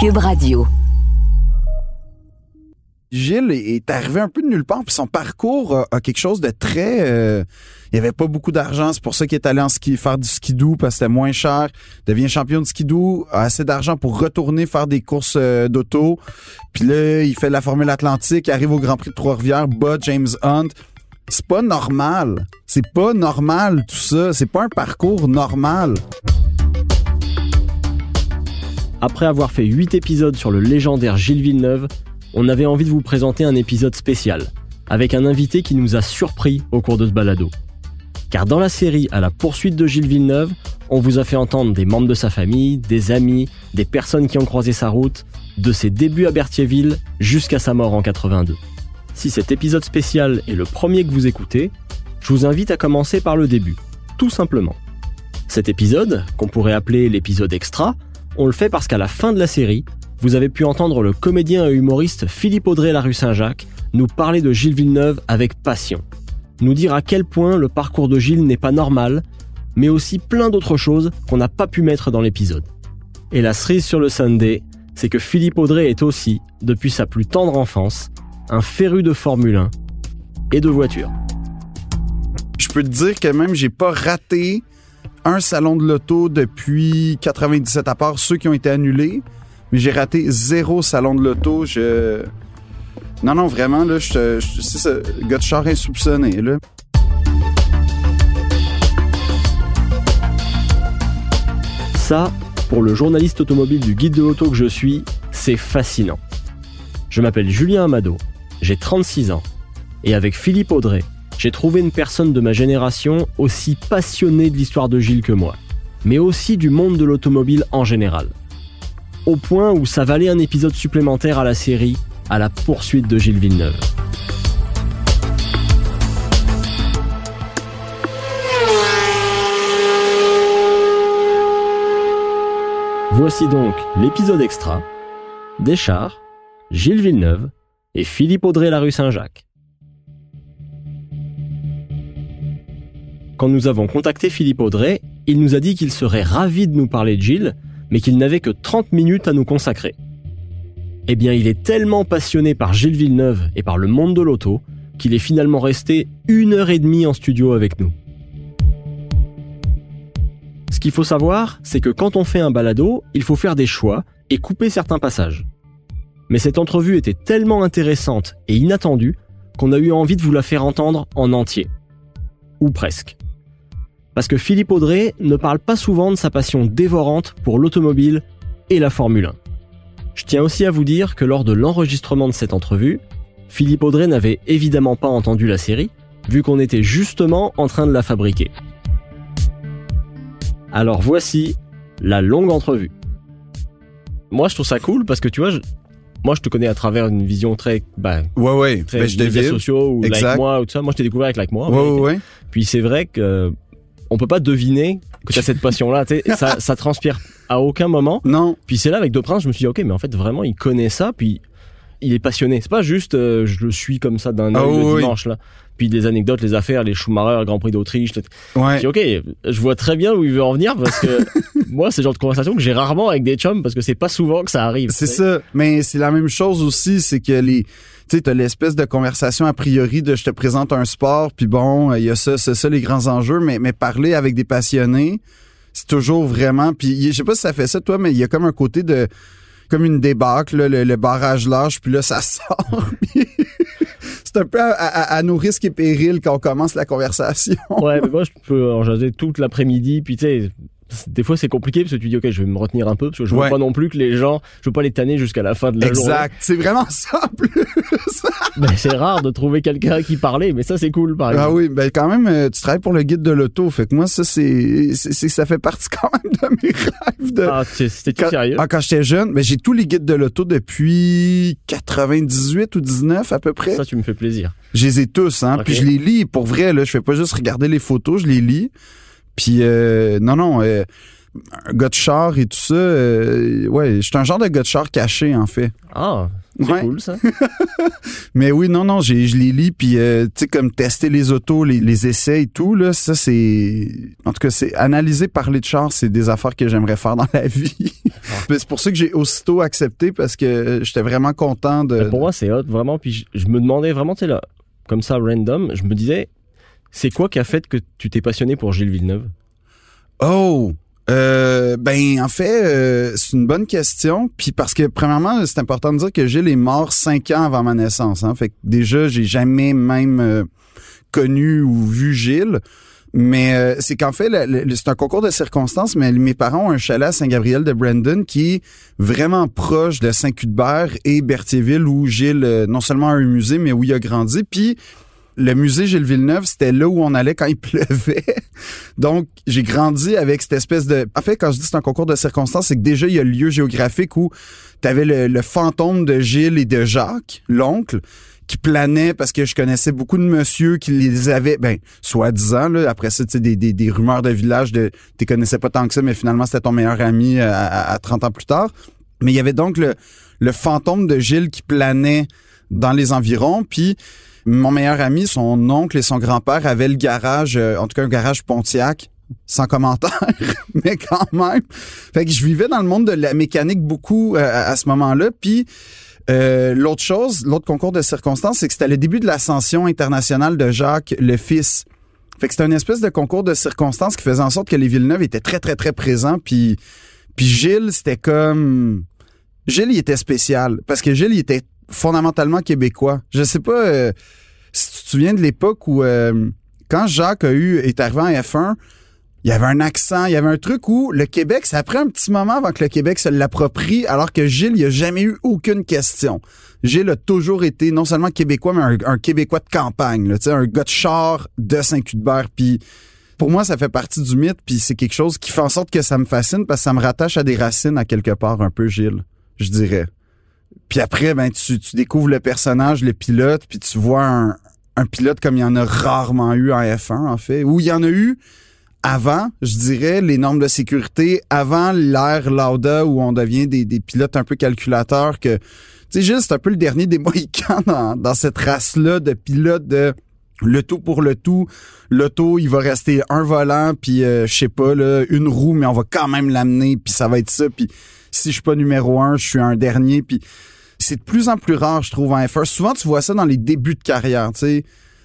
Cube Radio. Gilles est arrivé un peu de nulle part, puis son parcours a, a quelque chose de très... euh, il n'y avait pas beaucoup d'argent, c'est pour ça qu'il est allé en ski, faire du skidoo parce que c'était moins cher. Devient champion de skidoo, a assez d'argent pour retourner faire des courses euh, d'auto. Puis là, il fait la Formule Atlantique, arrive au Grand Prix de Trois-Rivières, bat James Hunt. C'est pas normal. C'est pas normal tout ça. C'est pas un parcours normal. Après avoir fait 8 épisodes sur le légendaire Gilles Villeneuve, on avait envie de vous présenter un épisode spécial, avec un invité qui nous a surpris au cours de ce balado. Car dans la série À la poursuite de Gilles Villeneuve, on vous a fait entendre des membres de sa famille, des amis, des personnes qui ont croisé sa route, de ses débuts à Berthierville jusqu'à sa mort en 82. Si cet épisode spécial est le premier que vous écoutez, je vous invite à commencer par le début, tout simplement. Cet épisode, qu'on pourrait appeler l'épisode extra, on le fait parce qu'à la fin de la série, vous avez pu entendre le comédien et humoriste Philippe Audrey la rue Saint-Jacques nous parler de Gilles Villeneuve avec passion. Nous dire à quel point le parcours de Gilles n'est pas normal, mais aussi plein d'autres choses qu'on n'a pas pu mettre dans l'épisode. Et la cerise sur le Sunday, c'est que Philippe Audrey est aussi, depuis sa plus tendre enfance, un féru de Formule 1 et de voitures. Je peux te dire que même j'ai pas raté un salon de l'auto depuis 97 à part ceux qui ont été annulés, mais j'ai raté zéro salon de l'auto. Je non non vraiment là, je, c'est ça, gars de insoupçonné là. Ça, pour le journaliste automobile du guide de l'auto que je suis, c'est fascinant. Je m'appelle Julien Amado, j'ai 36 ans, et avec Philippe Audrey, j'ai trouvé une personne de ma génération aussi passionnée de l'histoire de Gilles que moi, mais aussi du monde de l'automobile en général. Au point où ça valait un épisode supplémentaire à la série à la poursuite de Gilles Villeneuve. Voici donc l'épisode extra des chars, Gilles Villeneuve et Philippe Audrey la rue Saint-Jacques. Quand nous avons contacté Philippe Audrey, il nous a dit qu'il serait ravi de nous parler de Gilles, mais qu'il n'avait que 30 minutes à nous consacrer. Eh bien, il est tellement passionné par Gilles Villeneuve et par le monde de l'auto qu'il est finalement resté une heure et demie en studio avec nous. Ce qu'il faut savoir, c'est que quand on fait un balado, il faut faire des choix et couper certains passages. Mais cette entrevue était tellement intéressante et inattendue qu'on a eu envie de vous la faire entendre en entier. Ou presque. Parce que Philippe Audrey ne parle pas souvent de sa passion dévorante pour l'automobile et la Formule 1. Je tiens aussi à vous dire que lors de l'enregistrement de cette entrevue, Philippe Audrey n'avait évidemment pas entendu la série, vu qu'on était justement en train de la fabriquer. Alors voici la longue entrevue. Moi je trouve ça cool parce que tu vois, je- moi je te connais à travers une vision très, bah, Ouais ouais, très je médias devine. sociaux ou Exact. like moi ou tout ça. Moi je t'ai découvert avec like moi. Ouais ouais ouais. Puis c'est vrai que on peut pas deviner que tu as cette passion là, ça, ça transpire à aucun moment. Non, Puis c'est là avec De Prince, je me suis dit ok, mais en fait vraiment il connaît ça, puis il est passionné. C'est pas juste euh, je le suis comme ça d'un le oui. dimanche là. Puis les anecdotes, les affaires, les Schumacher, le Grand Prix d'Autriche. tout- Je ouais. dis ok, je vois très bien où il veut en venir parce que moi c'est le genre de conversation que j'ai rarement avec des chums parce que c'est pas souvent que ça arrive. C'est ça. Mais c'est la même chose aussi, c'est que les. Tu sais, t'as l'espèce de conversation a priori de je te présente un sport, puis bon, il y a ça, c'est ça les grands enjeux, mais, mais parler avec des passionnés, c'est toujours vraiment. Puis je sais pas si ça fait ça, toi, mais il y a comme un côté de. Comme une débâcle, là, le, le barrage large, puis là, ça sort. puis un peu à, à- nos risques et périls quand on commence la conversation. Ouais, mais moi, je peux en jaser toute l'après-midi. Puis, tu sais, des fois, c'est compliqué parce que tu dis, OK, je vais me retenir un peu parce que je veux Ouais. pas non plus que les gens, je veux pas les tanner jusqu'à la fin de la journée. Exact. C'est vraiment ça, en plus. Mais c'est rare de trouver quelqu'un qui parlait, mais ça, c'est cool, par exemple. Ah oui, ben quand même, euh, tu travailles pour le guide de l'auto. Fait que moi, ça, c'est, ça fait partie quand même de mes rêves de. Ah, c'était sérieux? ah, quand j'étais jeune, ben, j'ai tous les guides de l'auto depuis 98 ou 19 à peu près. Ça, tu me fais plaisir. Je les ai tous, hein. Puis je les lis pour vrai, là. Je fais pas juste regarder les photos, je les lis. Puis euh, non, non, euh, un gars de char et tout ça, euh, ouais, je suis un genre de gars de char caché, en fait. Ah, C'est Ouais. cool ça. Mais oui, non, non, je les lis, puis euh, tu sais, comme tester les autos, les, les essais et tout, là, ça, c'est... En tout cas, c'est analyser, parler de char, c'est des affaires que j'aimerais faire dans la vie. Mais c'est pour ça que j'ai aussitôt accepté, parce que j'étais vraiment content de... Pour moi, c'est hot, vraiment. Puis je, je me demandais vraiment, tu sais, là, comme ça, random, je me disais, c'est quoi qui a fait que tu t'es passionné pour Gilles Villeneuve? Oh! Euh, ben en fait euh, c'est une bonne question. Puis parce que premièrement c'est important de dire que Gilles est mort cinq ans avant ma naissance hein, fait que déjà j'ai jamais même euh, connu ou vu Gilles. Mais c'est qu'en fait c'est un concours de circonstances mais mes parents ont un chalet à Saint-Gabriel de Brandon qui est vraiment proche de Saint-Cuthbert et Berthierville où Gilles non seulement a un musée mais où il a grandi. Puis le musée Gilles Villeneuve, c'était là où on allait quand il pleuvait. Donc, j'ai grandi avec cette espèce de... En fait, quand je dis c'est un concours de circonstances, c'est que déjà, il y a le lieu géographique où tu avais le, fantôme de Gilles et de Jacques, l'oncle, qui planait parce que je connaissais beaucoup de monsieur qui les avaient, ben, soi-disant, là, après ça, tu sais, des, des, des rumeurs de village de... Tu connaissais pas tant que ça, mais finalement, c'était ton meilleur ami euh, à, à 30 ans plus tard. Mais il y avait donc le, le fantôme de Gilles qui planait dans les environs, puis mon meilleur ami, son oncle et son grand-père avaient le garage, euh, en tout cas un garage Pontiac, sans commentaire, mais quand même. Fait que je vivais dans le monde de la mécanique beaucoup euh, à, ce moment-là. Puis euh, l'autre chose, l'autre concours de circonstances, c'est que c'était le début de l'ascension internationale de Jacques le fils. Fait que c'était une espèce de concours de circonstances qui faisait en sorte que les Villeneuve étaient très, très, très présents. Puis, puis Gilles, c'était comme... Gilles, il était spécial. Parce que Gilles, il était fondamentalement québécois. Je sais pas euh, si tu te souviens de l'époque où euh, quand Jacques a eu est arrivé en F1, il y avait un accent, il y avait un truc où le Québec, ça pris un petit moment avant que le Québec se l'approprie, alors que Gilles, il a jamais eu aucune question. Gilles a toujours été non seulement québécois, mais un, québécois de campagne, là, un gars de char de Saint-Cuthbert, puis pour moi, ça fait partie du mythe, puis c'est quelque chose qui fait en sorte que ça me fascine parce que ça me rattache à des racines à quelque part un peu, Gilles, je dirais. Puis après, ben tu, tu découvres le personnage, le pilote, puis tu vois un, un pilote comme il y en a rarement eu en F1, en fait. Ou il y en a eu avant, je dirais, les normes de sécurité, avant l'ère Lauda où on devient des, des pilotes un peu calculateurs que... Tu sais, c'est un peu le dernier des Mohicans dans, dans cette race-là de pilotes de le tout pour le tout. L'auto, il va rester un volant, puis euh, je sais pas, là, une roue, mais on va quand même l'amener, puis ça va être ça. Puis si je suis pas numéro un, je suis un dernier. Puis c'est de plus en plus rare, je trouve, en F1. Souvent, tu vois ça dans les débuts de carrière.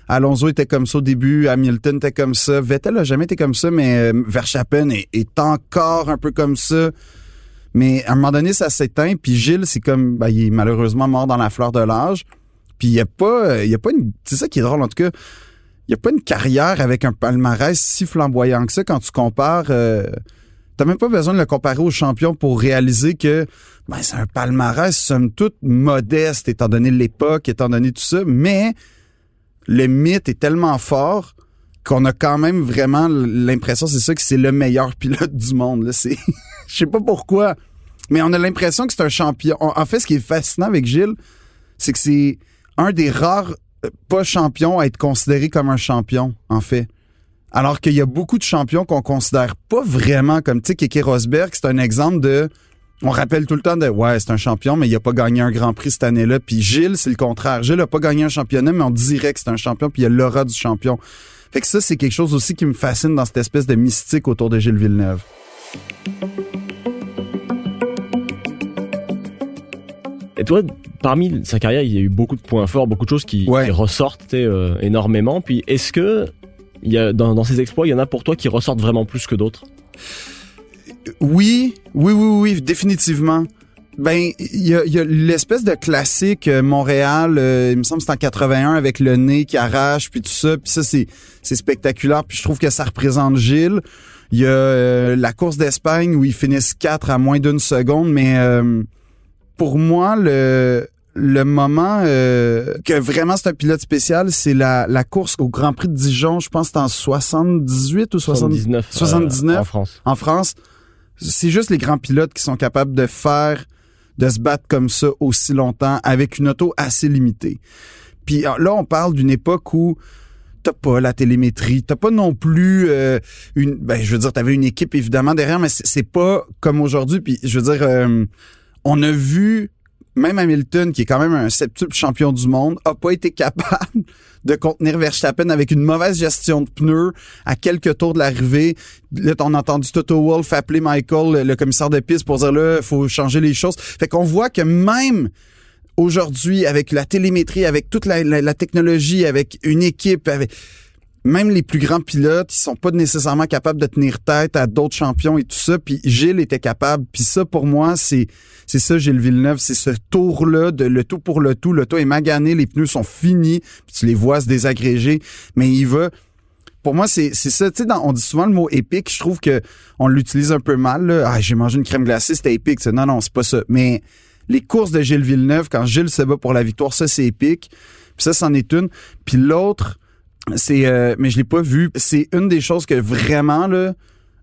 Alonso était comme ça au début, Hamilton était comme ça, Vettel a jamais été comme ça, mais euh, Verstappen est, encore un peu comme ça. Mais à un moment donné, ça s'éteint, puis Gilles, c'est comme, ben, il est malheureusement mort dans la fleur de l'âge. Puis il y a pas, il y a pas une, c'est ça qui est drôle en tout cas. Il y a pas une carrière avec un palmarès si flamboyant que ça quand tu compares. Euh, T'as même pas besoin de le comparer aux champions pour réaliser que ben, c'est un palmarès somme toute modeste étant donné l'époque, étant donné tout ça, mais le mythe est tellement fort qu'on a quand même vraiment l'impression, c'est ça, que c'est le meilleur pilote du monde. Je sais pas pourquoi, mais on a l'impression que c'est un champion. En fait, ce qui est fascinant avec Gilles, c'est que c'est un des rares euh, pas champions à être considéré comme un champion, en fait. Alors qu'il y a beaucoup de champions qu'on considère pas vraiment comme, tu sais, Keke Rosberg, c'est un exemple de, on rappelle tout le temps de, ouais, c'est un champion, mais il a pas gagné un grand prix cette année-là. Puis Gilles, c'est le contraire. Gilles a pas gagné un championnat, mais on dirait que c'est un champion, puis il y a l'aura du champion. Fait que ça, c'est quelque chose aussi qui me fascine dans cette espèce de mystique autour de Gilles Villeneuve. Et toi, parmi sa carrière, il y a eu beaucoup de points forts, beaucoup de choses qui, Ouais. qui ressortent euh, énormément. Puis est-ce que dans, ces exploits, il y en a pour toi qui ressortent vraiment plus que d'autres? Oui, oui, oui, oui, définitivement. Ben, il y a, l'espèce de classique euh, Montréal, euh, il me semble c'est en 81 avec le nez qui arrache, puis tout ça, puis ça c'est spectaculaire, puis je trouve que ça représente Gilles. Il y a euh, la course d'Espagne où ils finissent quatre à moins d'une seconde, mais pour moi le le moment euh, que vraiment c'est un pilote spécial, c'est la, la course au Grand Prix de Dijon, je pense que c'est en 78 ou 70 79, euh, 79. en France. en France, c'est juste les grands pilotes qui sont capables de faire, de se battre comme ça aussi longtemps avec une auto assez limitée. Puis euh, là, on parle d'une époque où t'as pas la télémétrie, t'as pas non plus euh, une, ben je veux dire, t'avais une équipe évidemment derrière, mais c'est c'est pas comme aujourd'hui. Puis je veux dire, euh, on a vu même Hamilton, qui est quand même un septuple champion du monde, a pas été capable de contenir Verstappen avec une mauvaise gestion de pneus à quelques tours de l'arrivée. Là, on a entendu Toto Wolff appeler Michael, le commissaire de piste, pour dire là, faut changer les choses. Fait qu'on voit que même aujourd'hui, avec la télémétrie, avec toute la, la technologie, avec une équipe, avec même les plus grands pilotes, ils sont pas nécessairement capables de tenir tête à d'autres champions et tout ça. Puis Gilles était capable. Puis ça, pour moi, c'est c'est ça, Gilles Villeneuve. C'est ce tour-là de le tout pour le tout. Le tout est magané, les pneus sont finis. Puis tu les vois se désagréger. Mais il va... Pour moi, c'est ça. Tu sais, on dit souvent le mot épique. Je trouve que on l'utilise un peu mal. Ah, j'ai mangé une crème glacée, c'était épique. Non, non, c'est pas ça. Mais les courses de Gilles Villeneuve, quand Gilles se bat pour la victoire, ça, c'est épique. Puis ça, c'en est une. Puis l'autre c'est euh, mais je l'ai pas vu. C'est une des choses que vraiment là,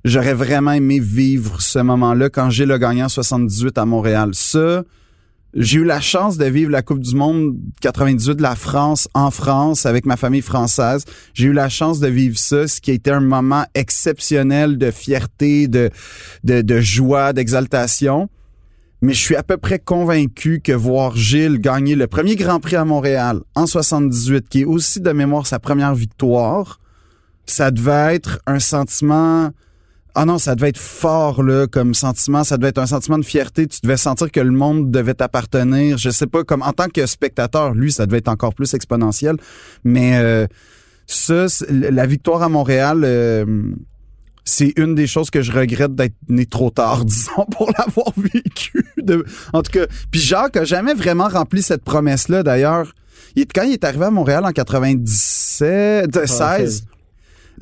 j'aurais vraiment aimé vivre ce moment-là quand j'ai le gagnant 78 à Montréal. Ça, j'ai eu la chance de vivre la Coupe du Monde 98 de la France en France avec ma famille française. J'ai eu la chance de vivre ça, ce qui a été un moment exceptionnel de fierté, de, de, de joie, d'exaltation mais je suis à peu près convaincu que voir Gilles gagner le premier Grand Prix à Montréal en 78, qui est aussi de mémoire sa première victoire, ça devait être un sentiment... Ah non, ça devait être fort là comme sentiment, ça devait être un sentiment de fierté, tu devais sentir que le monde devait t'appartenir, je sais pas comme en tant que spectateur, lui ça devait être encore plus exponentiel, mais euh, ça la victoire à Montréal euh, c'est une des choses que je regrette d'être né trop tard, disons, pour l'avoir vécu. en tout cas, puis Jacques a jamais vraiment rempli cette promesse-là, d'ailleurs. Il, quand il est arrivé à Montréal en 97, 16,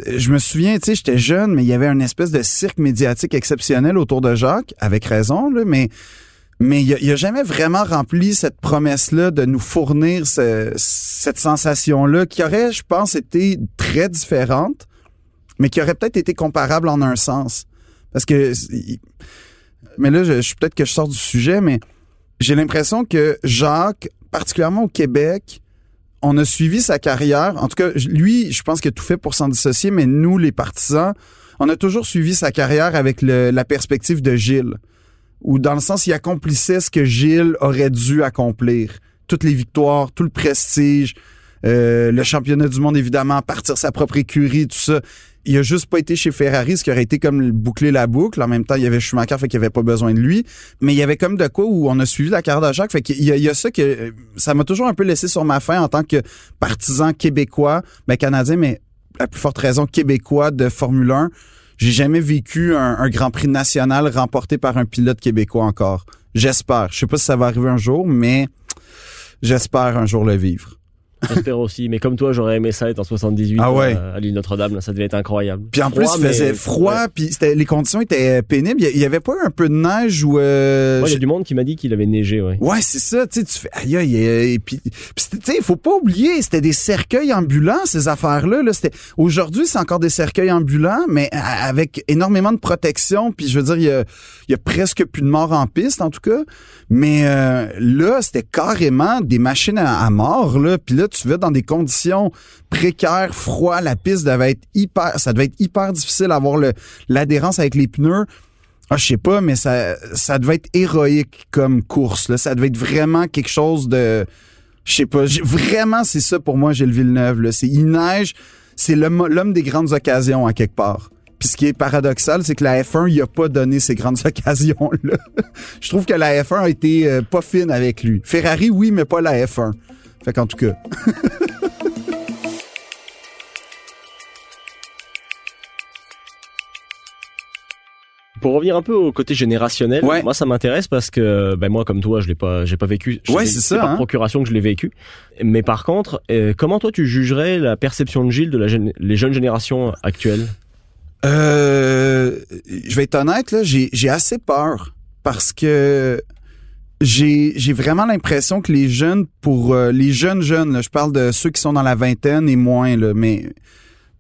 je me souviens, tu sais, j'étais jeune, mais il y avait une espèce de cirque médiatique exceptionnel autour de Jacques, avec raison, là, mais mais il a, a jamais vraiment rempli cette promesse-là de nous fournir cette sensation-là qui aurait, je pense, été très différente mais qui aurait peut-être été comparable en un sens. Parce que, mais là, je, je peut-être que je sors du sujet, mais j'ai l'impression que Jacques, particulièrement au Québec, on a suivi sa carrière. En tout cas, lui, je pense qu'il a tout fait pour s'en dissocier, mais nous, les partisans, on a toujours suivi sa carrière avec la perspective de Gilles. Ou dans le sens, il accomplissait ce que Gilles aurait dû accomplir. Toutes les victoires, tout le prestige, euh, le championnat du monde, évidemment, partir sa propre écurie, tout ça il a juste pas été chez Ferrari, ce qui aurait été comme boucler la boucle. En même temps, il y avait Schumacher, fait qu'il avait pas besoin de lui. Mais il y avait comme de quoi où on a suivi la carrière de Jacques. Fait qu'il y y a ça que ça m'a toujours un peu laissé sur ma faim en tant que partisan québécois, ben canadien, mais la plus forte raison québécois de Formule 1. J'ai jamais vécu un, un Grand Prix national remporté par un pilote québécois encore. J'espère. Je sais pas si ça va arriver un jour, mais j'espère un jour le vivre. J'espère aussi. Mais comme toi, j'aurais aimé ça être en 78 ah ouais. à, l'île Notre-Dame. Ça devait être incroyable. Puis en plus, il faisait froid. Puis les conditions étaient pénibles. Il y avait pas un peu de neige ou. Euh, il y a du monde qui m'a dit qu'il avait neigé. Ouais. Ouais, c'est ça. Tu sais, tu fais aïe aïe. Et puis, tu sais, il faut pas oublier, c'était des cercueils ambulants ces affaires-là. Là, c'était aujourd'hui, c'est encore des cercueils ambulants, mais avec énormément de protection. Puis je veux dire, il y a, y a presque plus de morts en piste en tout cas. Mais euh, là, c'était carrément des machines à, à mort. Là. Puis là, tu vas dans des conditions précaires, froid, la piste devait être hyper, ça devait être hyper difficile d'avoir l'adhérence avec les pneus. Ah, je sais pas, mais ça, ça devait être héroïque comme course. Là. Ça devait être vraiment quelque chose de, je sais pas, vraiment c'est ça pour moi, Gilles Villeneuve. C'est il neige, c'est l'homme des grandes occasions à quelque part. Puis ce qui est paradoxal, c'est que la F1, il a pas donné ces grandes occasions-là. je trouve que la F1 a été euh, pas fine avec lui. Ferrari, oui, mais pas la F1. Fait qu'en tout cas. Pour revenir un peu au côté générationnel, moi ça m'intéresse parce que ben moi comme toi je l'ai pas j'ai pas vécu ouais, c'est ça par hein. procuration que je l'ai vécu. Mais par contre, euh, comment toi tu jugerais la perception de Gilles de la les jeunes générations actuelles? Euh, je vais être honnête là, j'ai j'ai assez peur parce que j'ai vraiment l'impression que les jeunes pour euh, les jeunes jeunes je parle de ceux qui sont dans la vingtaine et moins là mais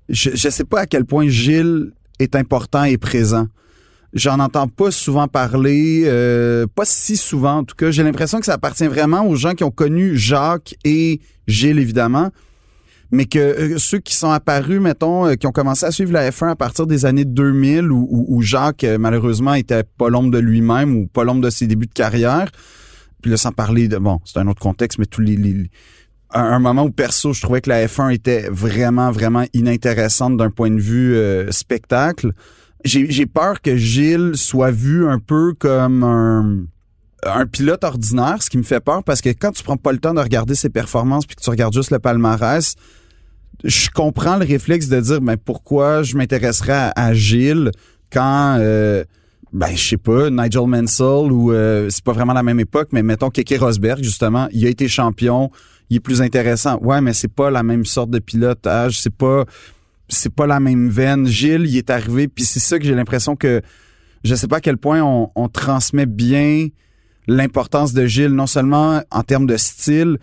je je sais pas à quel point Gilles est important et présent. J'en entends pas souvent parler, euh, pas si souvent en tout cas. J'ai l'impression que ça appartient vraiment aux gens qui ont connu Jacques et Gilles évidemment, mais que euh, ceux qui sont apparus, mettons, euh, qui ont commencé à suivre la F1 à partir des années 2000, où, où, Jacques, euh, malheureusement, était pas l'ombre de lui-même ou pas l'ombre de ses débuts de carrière, puis là, sans parler de, bon, c'est un autre contexte, mais tous les, les un, moment où perso, je trouvais que la F1 était vraiment, vraiment inintéressante d'un point de vue euh, spectacle. J'ai peur que Gilles soit vu un peu comme un, un pilote ordinaire, ce qui me fait peur parce que quand tu prends pas le temps de regarder ses performances puis que tu regardes juste le palmarès, je comprends le réflexe de dire, ben pourquoi je m'intéresserais à, Gilles quand euh, ben je sais pas Nigel Mansell ou euh, c'est pas vraiment la même époque mais mettons Keke Rosberg justement il a été champion il est plus intéressant. Ouais mais c'est pas la même sorte de pilotage c'est pas c'est pas la même veine. Gilles il est arrivé puis c'est ça que j'ai l'impression que je sais pas à quel point on transmet bien l'importance de Gilles non seulement en termes de style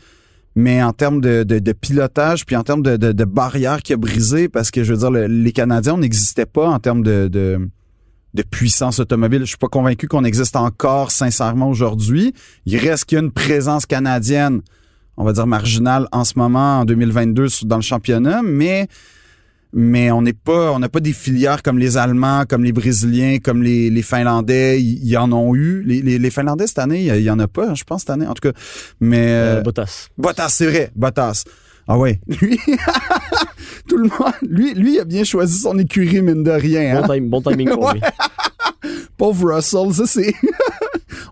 mais en termes de, de, pilotage puis en termes de, de, de barrière qui a brisé parce que je veux dire le- les Canadiens n'existaient pas en termes de, puissance automobile. Je suis pas convaincu qu'on existe encore sincèrement aujourd'hui. Il reste qu'il y a une présence canadienne, on va dire marginale en ce moment, en 2022, sur- dans le championnat, mais mais on n'est pas, on n'a pas des filières comme les Allemands, comme les Brésiliens, comme les, les Finlandais. Ils ils en ont eu. Les, les, les Finlandais cette année, il y en a pas, je pense cette année, en tout cas. Mais Euh, euh, Bottas. Bottas, c'est vrai, Bottas. Ah ouais, lui, tout le monde, lui, lui il a bien choisi son écurie mine de rien. Hein? Bon, time- bon timing pour lui. Pauvre Russell, ça c'est.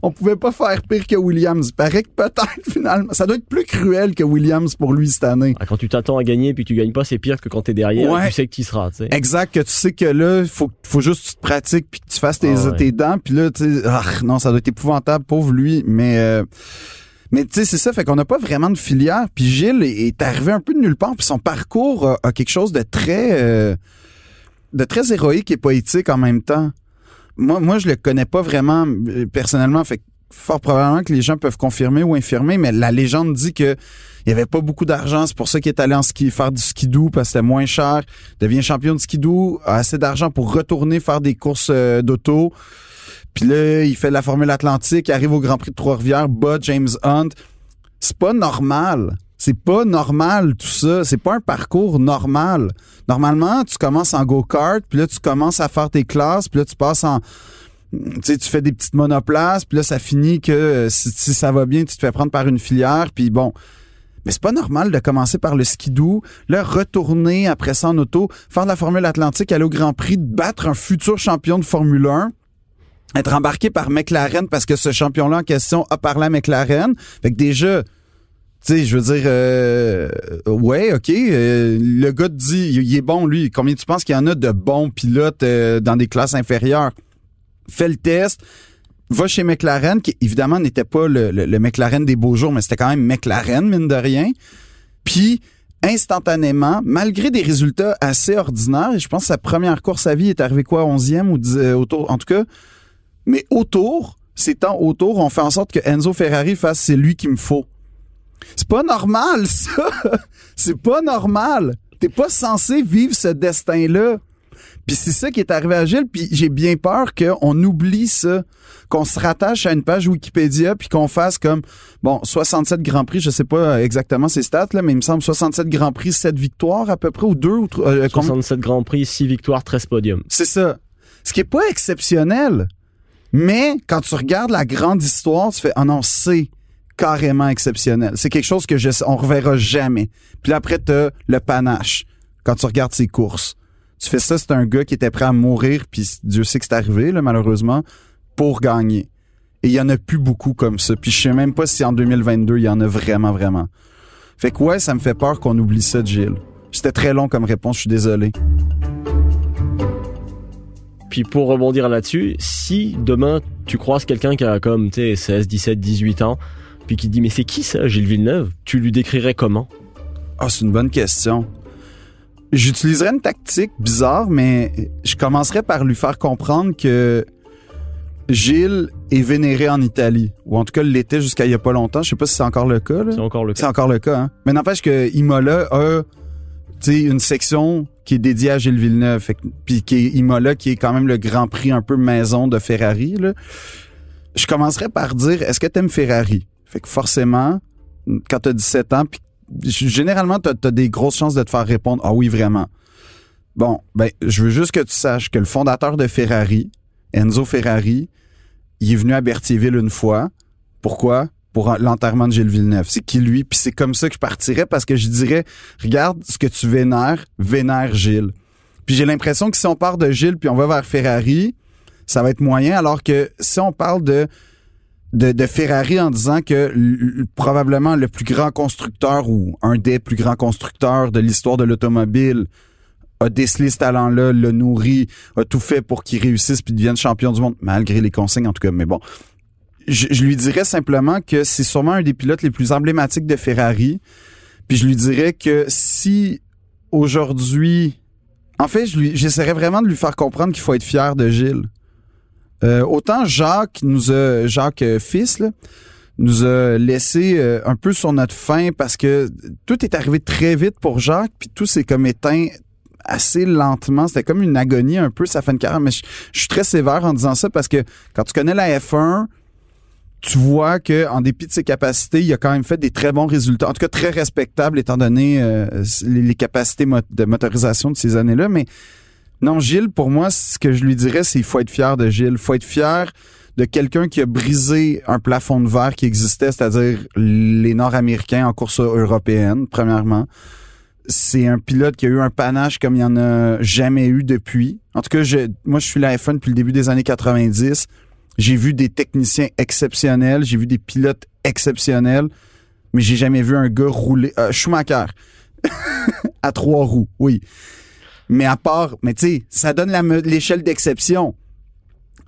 On pouvait pas faire pire que Williams. Il paraît que peut-être finalement. Ça doit être plus cruel que Williams pour lui cette année. Ah, quand tu t'attends à gagner puis que tu gagnes pas, c'est pire que quand t'es derrière. Ouais. Tu sais que tu y seras. Tu sais. Exact, que tu sais que là, faut, faut juste que tu te pratiques puis que tu fasses tes, Ah ouais. tes dents. Puis là, tu sais, ah, non, ça doit être épouvantable, pauvre lui. Mais, euh, mais tu sais, c'est ça, fait qu'on n'a pas vraiment de filière. Puis Gilles est, est arrivé un peu de nulle part. Puis son parcours a, a quelque chose de très, euh, de très héroïque et poétique en même temps. Moi, moi, je le connais pas vraiment euh, personnellement. Fait fort probablement que les gens peuvent confirmer ou infirmer, mais la légende dit que il y avait pas beaucoup d'argent, c'est pour ça qu'il est allé en ski, faire du skidoo parce que c'était moins cher. Devient champion de skidoo, a assez d'argent pour retourner faire des courses euh, d'auto. Puis là, il fait la Formule Atlantique, arrive au Grand Prix de Trois-Rivières, bat James Hunt. C'est pas normal. C'est pas normal tout ça. C'est pas un parcours normal. Normalement, tu commences en go-kart, puis là, tu commences à faire tes classes, puis là, tu passes en... Tu sais, tu fais des petites monoplaces, puis là, ça finit que euh, si, ça va bien, tu te fais prendre par une filière, puis bon... Mais c'est pas normal de commencer par le skidoo, là, retourner après ça en auto, faire de la Formule Atlantique, aller au Grand Prix, battre un futur champion de Formule 1, être embarqué par McLaren parce que ce champion-là en question a parlé à McLaren. Fait que déjà, tu sais, je veux dire, euh, ouais, ok, euh, le gars te dit, il est bon, lui. Combien tu penses qu'il y en a de bons pilotes euh, dans des classes inférieures? Fais le test, va chez McLaren, qui évidemment n'était pas le, McLaren des beaux jours, mais c'était quand même McLaren, mine de rien. Puis, instantanément, malgré des résultats assez ordinaires, et je pense que sa première course à vie est arrivée quoi, 11e ou 10, euh, autour, en tout cas, mais autour, ces temps autour ont fait en sorte que Enzo Ferrari fasse c'est lui qu'il me faut. C'est pas normal, ça! C'est pas normal! T'es pas censé vivre ce destin-là. Puis c'est ça qui est arrivé à Gilles, puis j'ai bien peur qu'on oublie ça, qu'on se rattache à une page Wikipédia, puis qu'on fasse comme, bon, 67 Grands Prix, je sais pas exactement ces stats, là, mais il me semble 67 Grands Prix, 7 victoires à peu près, ou 2 ou 3, euh, combien- 67 Grands Prix, 6 victoires, 13 podiums. c'est ça. Ce qui est pas exceptionnel. Mais quand tu regardes la grande histoire, tu fais ah non, c'est carrément exceptionnel. C'est quelque chose que je on reverra jamais. Puis là, après t'as le panache quand tu regardes ses courses. Tu fais ça, c'est un gars qui était prêt à mourir puis Dieu sait que c'est arrivé là malheureusement pour gagner. Et il y en a plus beaucoup comme ça. Puis je sais même pas si en 2022 il y en a vraiment vraiment. Fait que ouais, ça me fait peur qu'on oublie ça Gilles. C'était très long comme réponse, je suis désolé. Puis pour rebondir là-dessus, si demain tu croises quelqu'un qui a comme tu sais 16, 17, 18 ans, puis qui dit mais c'est qui ça, Gilles Villeneuve? Tu lui décrirais comment? Ah, c'est une bonne question. J'utiliserais une tactique bizarre, mais je commencerais par lui faire comprendre que Gilles est vénéré en Italie, ou en tout cas l'était jusqu'à il y a pas longtemps. Je sais pas si c'est encore le cas. C'est encore le C'est cas. encore le cas. Hein? Mais n'empêche que Imola a une section qui est dédiée à Gilles Villeneuve, puis qui est Imola, qui est quand même le Grand Prix un peu maison de Ferrari. Là. Je commencerais par dire, est-ce que t'aimes Ferrari? Fait que forcément, quand t'as 17 ans, puis généralement, t'as as des grosses chances de te faire répondre, ah oui, vraiment. Bon, ben, je veux juste que tu saches que le fondateur de Ferrari, Enzo Ferrari, il est venu à Berthierville une fois. Pourquoi? pour l'enterrement de Gilles Villeneuve. C'est qui lui, puis c'est comme ça que je partirais parce que je dirais, regarde ce que tu vénères, vénère Gilles. Puis j'ai l'impression que si on part de Gilles puis on va vers Ferrari, ça va être moyen, alors que si on parle de de, Ferrari en disant que probablement le plus grand constructeur ou un des plus grands constructeurs de l'histoire de l'automobile a décelé ce talent-là, le nourri, a tout fait pour qu'il réussisse puis devienne champion du monde, malgré les consignes en tout cas. Mais bon, je, lui dirais simplement que c'est sûrement un des pilotes les plus emblématiques de Ferrari. Puis je lui dirais que si aujourd'hui, en fait, j'essaierais vraiment de lui faire comprendre qu'il faut être fier de Gilles. Euh, autant Jacques nous a, Jacques euh, fils nous a laissé euh, un peu sur notre fin parce que tout est arrivé très vite pour Jacques, puis tout s'est comme éteint assez lentement. C'était comme une agonie un peu, ça fait une carrière. Mais je, suis très sévère en disant ça parce que quand tu connais la F1, tu vois que en dépit de ses capacités, il a quand même fait des très bons résultats, en tout cas très respectables étant donné les, capacités de motorisation de ces années-là. Mais non, Gilles, pour moi, ce que je lui dirais, c'est qu'il faut être fier de Gilles. Il faut être fier de quelqu'un qui a brisé un plafond de verre qui existait, c'est-à-dire les Nord-Américains en course européenne, premièrement. C'est un pilote qui a eu un panache comme il n'y en a jamais eu depuis. En tout cas, moi, je suis la F1 depuis le début des années 90. J'ai vu des techniciens exceptionnels, j'ai vu des pilotes exceptionnels, mais j'ai jamais vu un gars rouler. Euh, Schumacher à trois roues, oui. Mais à part, mais tu sais, ça donne l'échelle d'exception.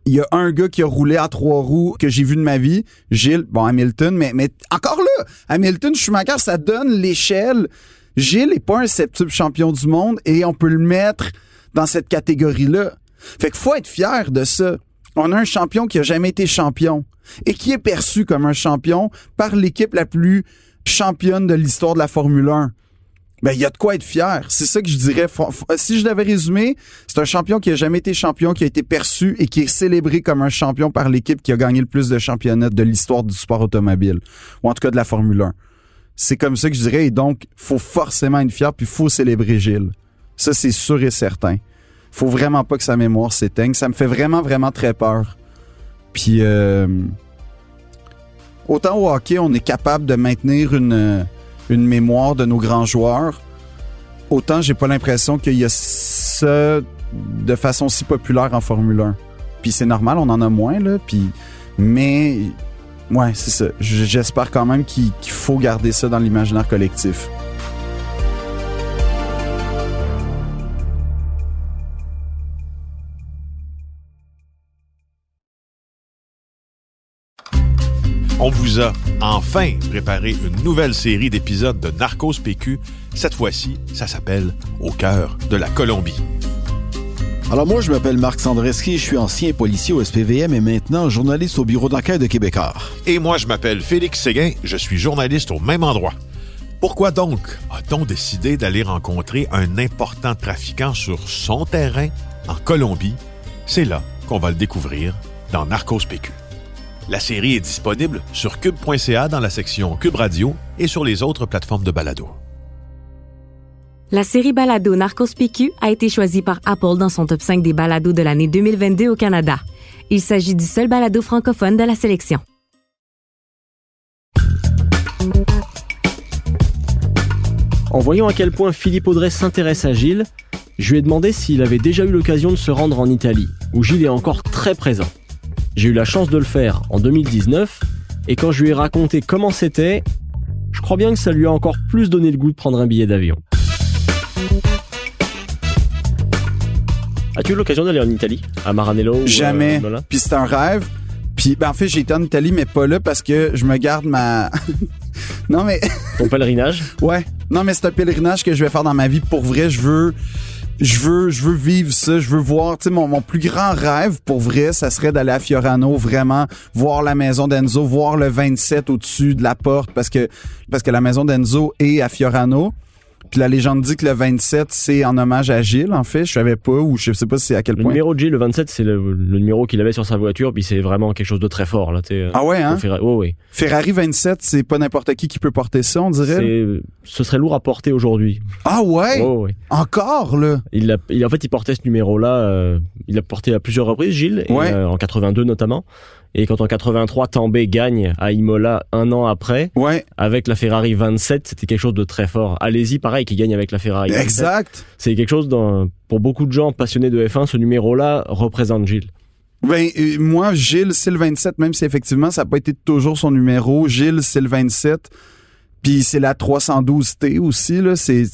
Il y a un gars qui a roulé à trois roues que j'ai vu de ma vie, Gilles, bon, Hamilton, mais, mais encore là, Hamilton, Schumacher, ça donne l'échelle. Gilles est pas un septuple champion du monde et on peut le mettre dans cette catégorie-là. Fait qu'il faut être fier de ça. On a un champion qui a jamais été champion et qui est perçu comme un champion par l'équipe la plus championne de l'histoire de la Formule 1 ben il y a de quoi être fier. C'est ça que je dirais. Si je devais résumer, c'est un champion qui a jamais été champion, qui a été perçu et qui est célébré comme un champion par l'équipe qui a gagné le plus de championnats de l'histoire du sport automobile, ou en tout cas de la Formule 1. C'est comme ça que je dirais. Et donc, faut forcément être fier, puis faut célébrer Gilles. Ça, c'est sûr et certain. Faut vraiment pas que sa mémoire s'éteigne. Ça me fait vraiment, vraiment très peur. Puis, euh, autant au hockey, on est capable de maintenir une une mémoire de nos grands joueurs, autant j'ai pas l'impression qu'il y a ça de façon si populaire en Formule 1. Puis c'est normal, on en a moins, là. Puis, mais, ouais, c'est ça. J'espère quand même qu'il faut garder ça dans l'imaginaire collectif. On vous a enfin préparé une nouvelle série d'épisodes de Narcos PQ. Cette fois-ci, ça s'appelle Au cœur de la Colombie. Alors moi, je m'appelle Marc Sandreski, je suis ancien policier au SPVM et maintenant journaliste au bureau d'enquête de Québécois. Et moi, je m'appelle Félix Séguin, je suis journaliste au même endroit. Pourquoi donc a-t-on décidé d'aller rencontrer un important trafiquant sur son terrain en Colombie? C'est là qu'on va le découvrir dans Narcos PQ. La série est disponible sur cube.ca dans la section Cube Radio et sur les autres plateformes de balado. La série balado Narcos PQ a été choisie par Apple dans son top 5 des balados de l'année 2022 au Canada. Il s'agit du seul balado francophone de la sélection. En voyant à quel point Philippe Audrey s'intéresse à Gilles, je lui ai demandé s'il avait déjà eu l'occasion de se rendre en Italie, où Gilles est encore très présent. J'ai eu la chance de le faire en 2019, et quand je lui ai raconté comment c'était, je crois bien que ça lui a encore plus donné le goût de prendre un billet d'avion. As-tu eu l'occasion d'aller en Italie? À Maranello Jamais. Puis c'est un rêve. Puis ben, en fait, j'ai été en Italie, mais pas là parce que je me garde ma. non, mais. Ton pèlerinage? Ouais. Non, mais c'est un pèlerinage que je vais faire dans ma vie. Pour vrai, je veux je veux, je veux vivre ça, je veux voir, tu sais, mon, plus grand rêve pour vrai, ça serait d'aller à Fiorano, vraiment voir la maison d'Enzo, voir le 27 au-dessus de la porte parce que, parce que la maison d'Enzo est à Fiorano. Puis la légende dit que le 27, c'est en hommage à Gilles, en fait. Je savais pas, ou je sais pas si c'est à quel point. Le numéro de Gilles, le 27, c'est le, numéro qu'il avait sur sa voiture, puis c'est vraiment quelque chose de très fort, là, euh, Ah ouais, hein? Ferrari 27, c'est pas n'importe qui qui peut porter ça, on dirait? Ce serait lourd à porter aujourd'hui. Ah ouais? Encore, là? Il a, il, en fait, il portait ce numéro-là, euh, il l'a porté à plusieurs reprises, Gilles, euh, en 82 notamment. Et quand en 83, Tambay gagne à Imola un an après, Ouais, avec la Ferrari 27, c'était quelque chose de très fort. Allez-y, pareil, qui gagne avec la Ferrari 27. exact. C'est quelque chose, dans, pour beaucoup de gens passionnés de F1, ce numéro-là représente Gilles. Ben, euh, moi, Gilles, c'est le 27, même si effectivement, ça n'a pas été toujours son numéro. Gilles, c'est le 27. Puis c'est la 312T aussi, là. C'est,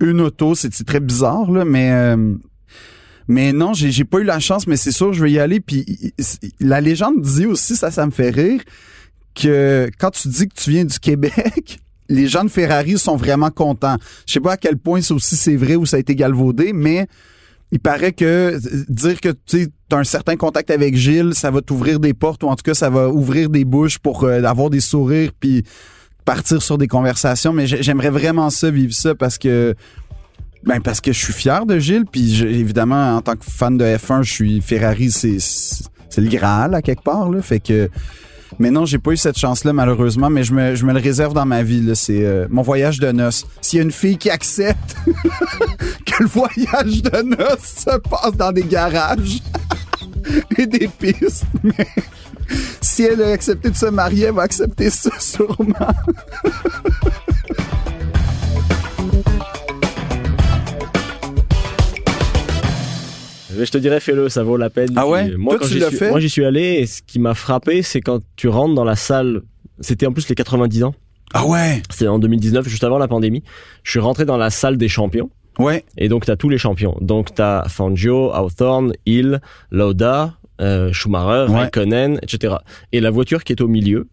une auto, c'est c'est très bizarre, là, mais... euh, mais non, j'ai pas eu la chance, mais c'est sûr, je vais y aller. Puis la légende dit aussi, ça, ça me fait rire, que quand tu dis que tu viens du Québec, les gens de Ferrari sont vraiment contents. Je sais pas à quel point ça aussi c'est vrai ou ça a été galvaudé, mais il paraît que euh, dire que tu as un certain contact avec Gilles, ça va t'ouvrir des portes ou en tout cas ça va ouvrir des bouches pour euh, avoir des sourires puis partir sur des conversations. Mais j'ai- j'aimerais vraiment ça vivre ça parce que ben parce que je suis fier de Gilles puis évidemment en tant que fan de F1, je suis Ferrari, c'est le Graal à quelque part là, fait que mais non, j'ai pas eu cette chance-là, malheureusement, mais je me, je me le réserve dans ma vie. C'est euh, mon voyage de noces. S'il y a une fille qui accepte que le voyage de noces se passe dans des garages et des pistes, mais si elle a accepté de se marier, elle va accepter ça sûrement. Mais je te dirais, fais-le, ça vaut la peine. Ah ouais? Moi, Toi, quand tu j'y l'as suis- fait? Moi, j'y suis allé et ce qui m'a frappé, c'est quand tu rentres dans la salle. C'était en plus les 90 ans. Ah ouais? C'est en 2019, juste avant la pandémie. Je suis rentré dans la salle des champions. Ouais. Et donc, t'as tous les champions. Donc, t'as Fangio, Hawthorne, Hill, Lauda, euh, Schumacher, Ouais. Raikkonen, etc. Et la voiture qui est au milieu,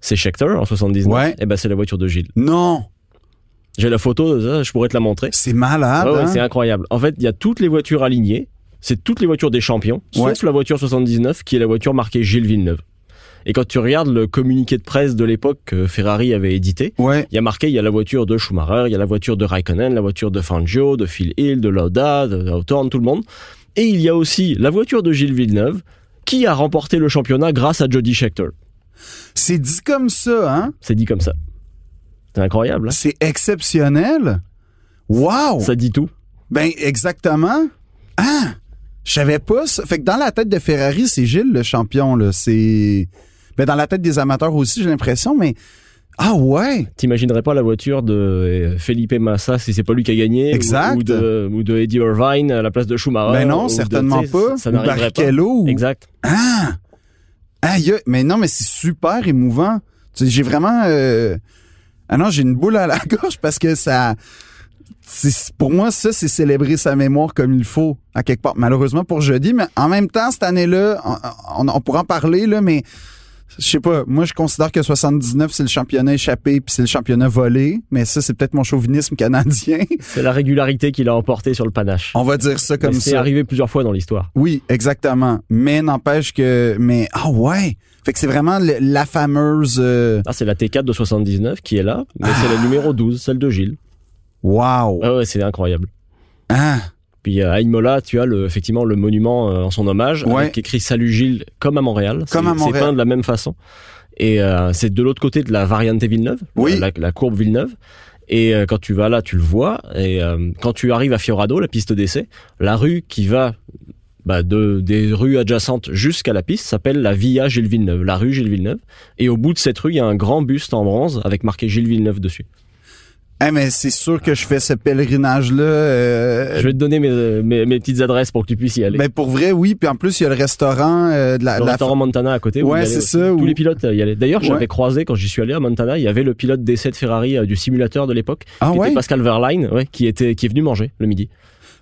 c'est Scheckter en 79. Ouais. Et ben, c'est la voiture de Gilles. Non, J'ai la photo, je pourrais te la montrer. c'est malade. Ouais, ouais, hein? c'est incroyable. En fait, il y a toutes les voitures alignées. C'est toutes les voitures des champions, Ouais. sauf la voiture 79 qui est la voiture marquée Gilles Villeneuve. Et quand tu regardes le communiqué de presse de l'époque que Ferrari avait édité, Ouais. il y a marqué, il y a la voiture de Schumacher, il y a la voiture de Raikkonen, la voiture de Fangio, de Phil Hill, de Lauda, de Hawthorne, tout le monde. Et il y a aussi la voiture de Gilles Villeneuve qui a remporté le championnat grâce à Jody Scheckter. C'est dit comme ça, hein? C'est dit comme ça. C'est incroyable. hein? C'est exceptionnel. Wow! ça dit tout. Ben, exactement. Ah! Je savais pas ça. Fait que dans la tête de Ferrari, c'est Gilles le champion, là. C'est. Ben, dans la tête des amateurs aussi, j'ai l'impression, mais. Ah ouais! T'imaginerais pas la voiture de euh, Felipe Massa si c'est pas lui qui a gagné? Exact. Ou, de, ou de Eddie Irvine à la place de Schumacher? ben non, de- certainement pas. Ça, ça Ou pas. Barrichello. Exact. Ah! Aïe, mais non, mais c'est super émouvant. J'ai vraiment. euh, Ah non, j'ai une boule à la gorge parce que ça. Pour moi, ça, c'est célébrer sa mémoire comme il faut, à quelque part. Malheureusement pour jeudi, mais en même temps, cette année-là, on, on- on pourra en parler, là, mais je sais pas. Moi, je considère que 79, c'est le championnat échappé, puis c'est le championnat volé. Mais ça, c'est peut-être mon chauvinisme canadien. C'est la régularité qu'il a emporté sur le panache. On va dire ça comme Mais C'est ça. arrivé plusieurs fois dans l'histoire. Oui, exactement. Mais n'empêche que. Mais ah ouais. Fait que c'est vraiment le- la fameuse. euh, Ah, c'est la T4 de 79 qui est là, mais c'est la numéro 12, celle de Gilles. Wow. Ah ouais, c'est incroyable. Ah. Puis euh, à Imola, tu as le, effectivement le monument euh, en son hommage, Ouais. avec écrit Salut Gilles, comme à Montréal. Comme C'est- à Montréal. C'est peint de la même façon. Et euh, c'est de l'autre côté de la Variante Villeneuve, Oui. euh, la, la courbe Villeneuve. Et euh, quand tu vas là, tu le vois. Et euh, quand tu arrives à Fiorado, la piste d'essai, la rue qui va bah, de, des rues adjacentes jusqu'à la piste s'appelle la Via Gilles Villeneuve, la rue Gilles Villeneuve. Et au bout de cette rue, il y a un grand buste en bronze avec marqué Gilles Villeneuve dessus. Eh, mais c'est sûr que je fais ce pèlerinage-là. euh, Je vais te donner mes, mes, mes petites adresses pour que tu puisses y aller. ben pour vrai, oui. Puis en plus, il y a le restaurant euh, de la. le la- restaurant Montana à côté. Ouais, c'est ça, Tous où- les pilotes euh, y allaient. D'ailleurs, j'avais Ouais. croisé quand j'y suis allé à Montana, il y avait le pilote d'essai de Ferrari euh, du simulateur de l'époque, Ah qui ouais? était Pascal Verlaine, ouais, qui était qui est venu manger le midi.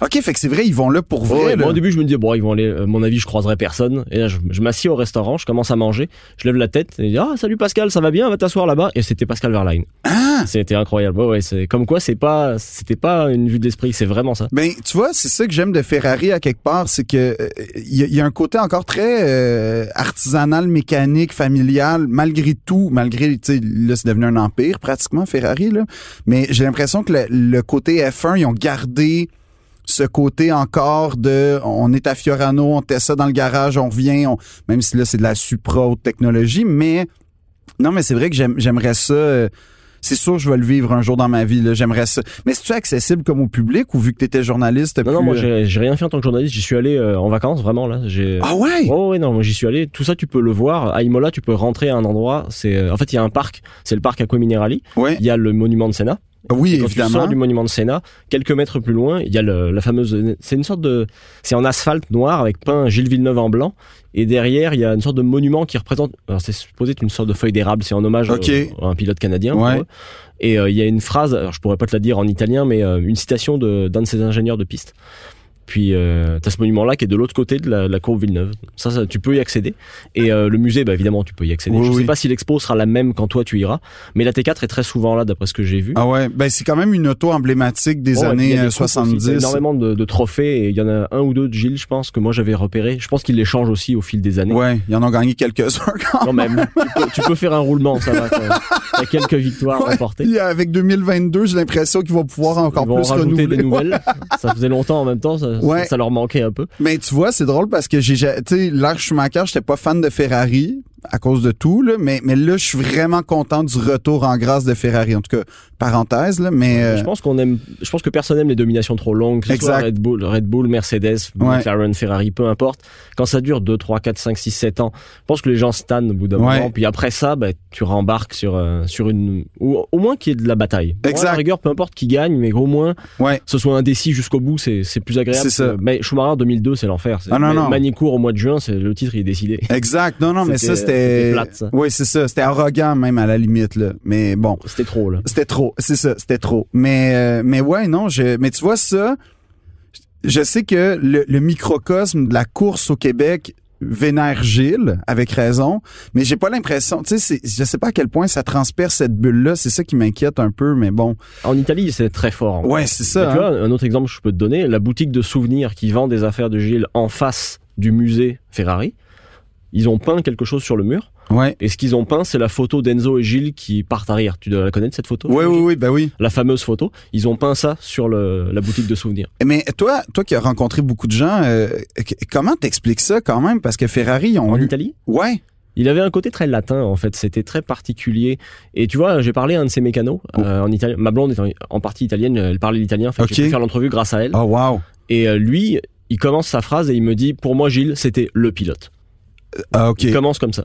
Ok, fait que c'est vrai, ils vont là pour Ouais, vrai. là. moi, au début, je me disais bon, ils vont aller. À mon avis, je croiserai personne. Et là, je, je m'assieds au restaurant, je commence à manger, je lève la tête et je dis ah salut Pascal, ça va bien, va t'asseoir là-bas. Et c'était Pascal Verlaine. Ah. C'était incroyable. Ouais, ouais, c'est comme quoi c'est pas c'était pas une vue de l'esprit, c'est vraiment ça. Ben, tu vois, c'est ça que j'aime de Ferrari à quelque part, c'est que euh, il y, a- il y a un côté encore très euh, artisanal, mécanique, familial, malgré tout, malgré, tu sais, là, c'est devenu un empire pratiquement, Ferrari, là. Mais j'ai l'impression que le, le côté F1, ils ont gardé ce côté encore de on est à Fiorano, on teste ça dans le garage, on revient, on- même si là c'est de la supra haute technologie, mais non, mais c'est vrai que j'aime- j'aimerais ça. euh, c'est sûr je vais le vivre un jour dans ma vie. J'aimerais ça. Mais c'est-tu accessible comme au public ou vu que tu étais journaliste? Non, non, pu, moi, euh, j'ai rien fait en tant que journaliste. J'y suis allé euh, en vacances, vraiment, là. Ah ouais? Oh, ouais, non, moi, j'y suis allé. Tout ça, tu peux le voir. À Imola, tu peux rentrer à un endroit. C'est, en fait, il y a un parc. C'est le parc Aqua Minerali. Ouais. Il y a le monument de Sénat. Oui, Et quand tu évidemment. sors du monument de Sénat, quelques mètres plus loin, il y a le- la fameuse. C'est une sorte de. C'est en asphalte noir avec peint Gilles Villeneuve en blanc. Et derrière, il y a une sorte de monument qui représente. Alors, c'est supposé être une sorte de feuille d'érable. C'est en hommage au- à un pilote canadien. Ouais. Et euh, il y a une phrase. Alors, je pourrais pas te la dire en italien, mais euh, une citation de- d'un de, ses ingénieurs de piste. Puis euh, t'as ce monument-là qui est de l'autre côté de la, de la courbe Villeneuve. Ça, ça, tu peux y accéder. Et euh, le musée, bah, évidemment, tu peux y accéder. Oui, je oui. sais pas si l'expo sera la même quand toi tu iras, mais la T4 est très souvent là, d'après ce que j'ai vu. Ah ouais, ben c'est quand même une auto emblématique des années a des euh, coupes aussi. Il y a 70. énormément de, de trophées et il y en a un ou deux de Gilles, je pense, que moi j'avais repéré. Je pense qu'il les change aussi au fil des années. Ouais, ils en ont gagné quelques-uns quand Quand même. tu, peux, tu peux faire un roulement, ça va. T'as quelques victoires Ouais. remportées. Avec 2022, j'ai l'impression qu'ils vont pouvoir encore Ils vont plus rajouter renouveler. des nouvelles. ça faisait longtemps en même temps, ça, Ouais. ça leur manquait un peu. Mais tu vois, c'est drôle parce que j'ai, ja- tu sais, Lars Schumacher, j'étais pas fan de Ferrari à cause de tout, là, mais, mais là, je suis vraiment content du retour en grâce de Ferrari. En tout cas, parenthèse, là, mais euh, Je pense qu'on aime, je pense que personne n'aime les dominations trop longues, que ce soit Exact. Red Bull, Red Bull, Mercedes, Ouais. McLaren, Ferrari, peu importe. Quand ça dure 2, 3, 4, 5, 6, 7 ans, je pense que les gens se tannent au bout d'un Ouais. moment. Puis après ça, bah, tu rembarques sur, euh, sur une, ou au moins qu'il y ait de la bataille. Exact. à la rigueur, peu importe qui gagne, mais au moins, ouais. ce soit indécis jusqu'au bout, c'est, c'est plus agréable. C'est ça. que- Mais Schumacher 2002, c'est l'enfer. Ah, non, non. Manicourt au mois de juin, c'est, le titre, il est décidé. Exact. Non, non, mais ça, C'était- c'était. Oui, c'est ça. C'était arrogant, même, à la limite, là. Mais bon. C'était trop, là. C'était trop, c'est ça, c'était trop. Mais euh, mais ouais, non, je mais tu vois ça, je sais que le, le microcosme de la course au Québec vénère Gilles avec raison, mais j'ai pas l'impression, tu sais, je sais pas à quel point ça transperce cette bulle là, c'est ça qui m'inquiète un peu, mais bon. En Italie, c'est très fort. en Ouais, c'est ça. tu hein. vois, un autre exemple que je peux te donner, la boutique de souvenirs qui vend des affaires de Gilles en face du musée Ferrari. Ils ont peint quelque chose sur le mur. Ouais. Et ce qu'ils ont peint, c'est la photo d'Enzo et Gilles qui partent à rire. Tu dois la connaître, cette photo Oui, oui, oui, ben oui. La fameuse photo. Ils ont peint ça sur le, la boutique de souvenirs. Mais toi, toi qui as rencontré beaucoup de gens, euh, comment t'expliques ça quand même? Parce que Ferrari, En eu. Italie? Ouais. Il avait un côté très latin en fait, c'était très particulier. Et tu vois, j'ai parlé à un de ses mécanos Oh. euh, en italien. Ma blonde est en, en partie italienne, elle parlait l'italien. Fait que Ok. J'ai pu faire l'entrevue grâce à elle. Oh wow. Et euh, lui, il commence sa phrase et il me dit pour moi Gilles, c'était le pilote. Ah ok. Il commence comme ça.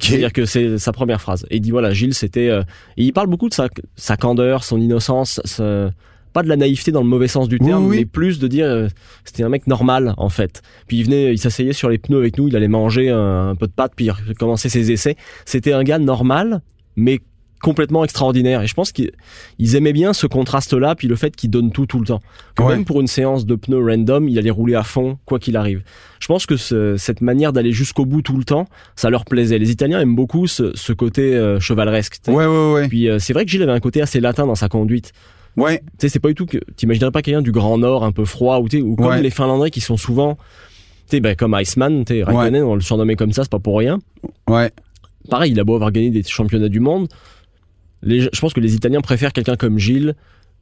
C'est-à-dire que c'est sa première phrase. Et il dit voilà, Gilles, c'était. euh, il parle beaucoup de sa, sa candeur, son innocence, sa- pas de la naïveté dans le mauvais sens du terme, oui. mais plus de dire euh, c'était un mec normal en fait. Puis il venait, il s'asseyait sur les pneus avec nous, il allait manger un, un peu de pâtes, puis il commençait ses essais. C'était un gars normal, mais complètement extraordinaire. Et je pense qu'ils ils aimaient bien ce contraste-là, puis le fait qu'il donne tout tout le temps. Ouais. Même pour une séance de pneus random, il allait rouler à fond, quoi qu'il arrive. Je pense que ce- cette manière d'aller jusqu'au bout tout le temps, ça leur plaisait. Les Italiens aiment beaucoup ce, ce côté euh, chevaleresque. tu sais. Ouais, ouais, ouais. Puis euh, c'est vrai que Gilles avait un côté assez latin dans sa conduite. Ouais. Tu sais, c'est pas du tout que t'imaginerais pas quelqu'un du Grand Nord un peu froid ou, ou comme Ouais. les Finlandais qui sont souvent, tu sais, ben, comme Iceman, tu sais, Raikkonen, on le surnommait comme ça, c'est pas pour rien. Ouais. Pareil, il a beau avoir gagné des championnats du monde. Les, je pense que les Italiens préfèrent quelqu'un comme Gilles,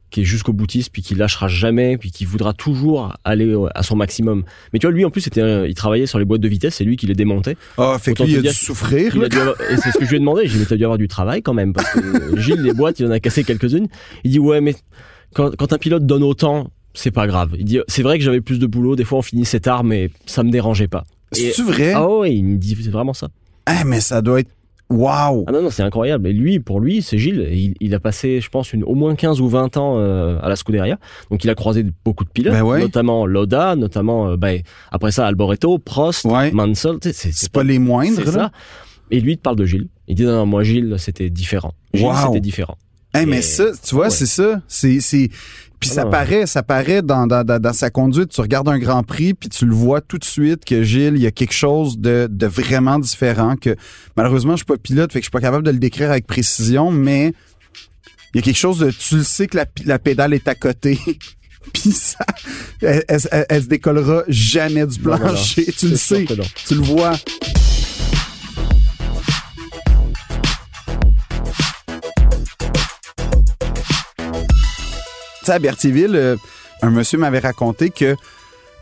qui est jusqu'au boutiste, puis qui lâchera jamais, puis qui voudra toujours aller au- à son maximum. Mais tu vois, lui, en plus, il travaillait sur les boîtes de vitesse, c'est lui qui les démontait. Ah, fait que Autant lui, il te a dû souffrir. Il a dû avoir- et c'est ce que je lui ai demandé. J'ai dit, mais t'as dû avoir du travail quand même, parce que Gilles, les boîtes, il en a cassé quelques-unes. Il dit, ouais, mais quand, quand un pilote donne autant, c'est pas grave. Il dit, c'est vrai que j'avais plus de boulot, des fois on finissait tard, mais ça me dérangeait pas. C'est-tu vrai? Ah ouais, il me dit, c'est vraiment ça. Ah, mais ça doit être. Wow! Ah non, non, c'est incroyable. Et lui, pour lui, c'est Gilles. Il, il a passé, je pense, une, au moins 15 ou 20 ans euh, à la Scuderia. Donc il a croisé beaucoup de pilotes, Ben ouais. notamment Loda, notamment, euh, ben, après ça, Alboreto, Prost, Ouais. Mansell. C'est C'est pas les moindres, là? ça. Et lui, il te parle de Gilles. Il dit, non, non, moi, Gilles, c'était différent. Gilles, Wow. c'était différent. Hey, mais ça, tu vois, Ouais. c'est ça. C'est, c'est, puis Ah ça non. paraît, ça paraît dans, dans, dans, sa conduite. Tu regardes un Grand Prix, puis tu le vois tout de suite que Gilles, il y a quelque chose de, de vraiment différent. Que malheureusement, je suis pas pilote, fait que je suis pas capable de le décrire avec précision, mais il y a quelque chose de, tu le sais que la, la pédale est à côté. Puis ça, elle, elle- elle- elle se décollera jamais du non. plancher. tu le sais, tu le vois. À Berthierville, euh, un monsieur m'avait raconté que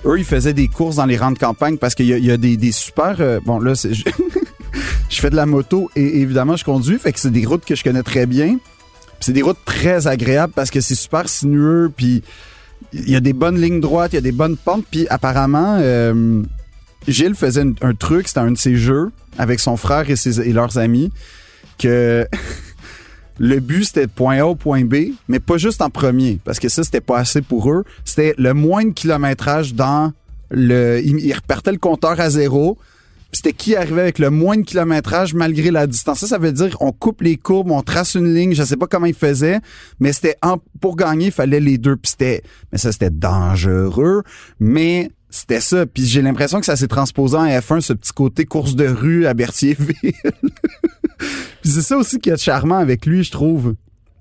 eux, ils faisaient des courses dans les rangs de campagne parce qu'il y a, des, super... euh, bon, là, je, fais de la moto et évidemment, je conduis, fait que c'est des routes que je connais très bien. c'est des routes très agréables parce que c'est super sinueux, puis il y a des bonnes lignes droites, il y a des bonnes pentes, puis apparemment, euh, Gilles faisait un, un truc, c'était un de ses jeux avec son frère et, ses, et leurs amis, que le but c'était de point A au point B, mais pas juste en premier, parce que ça c'était pas assez pour eux. C'était le moins de kilométrage dans le. Ils, repartaient le compteur à zéro. C'était qui arrivait avec le moins de kilométrage malgré la distance. Ça, ça veut dire on coupe les courbes, on trace une ligne. Je sais pas comment ils faisaient, mais c'était pour gagner, il fallait les deux. Puis c'était, mais ça c'était dangereux. Mais c'était ça. Puis j'ai l'impression que ça s'est transposé en F1, ce petit côté course de rue à Berthierville. Puis c'est ça aussi qui est charmant avec lui, je trouve.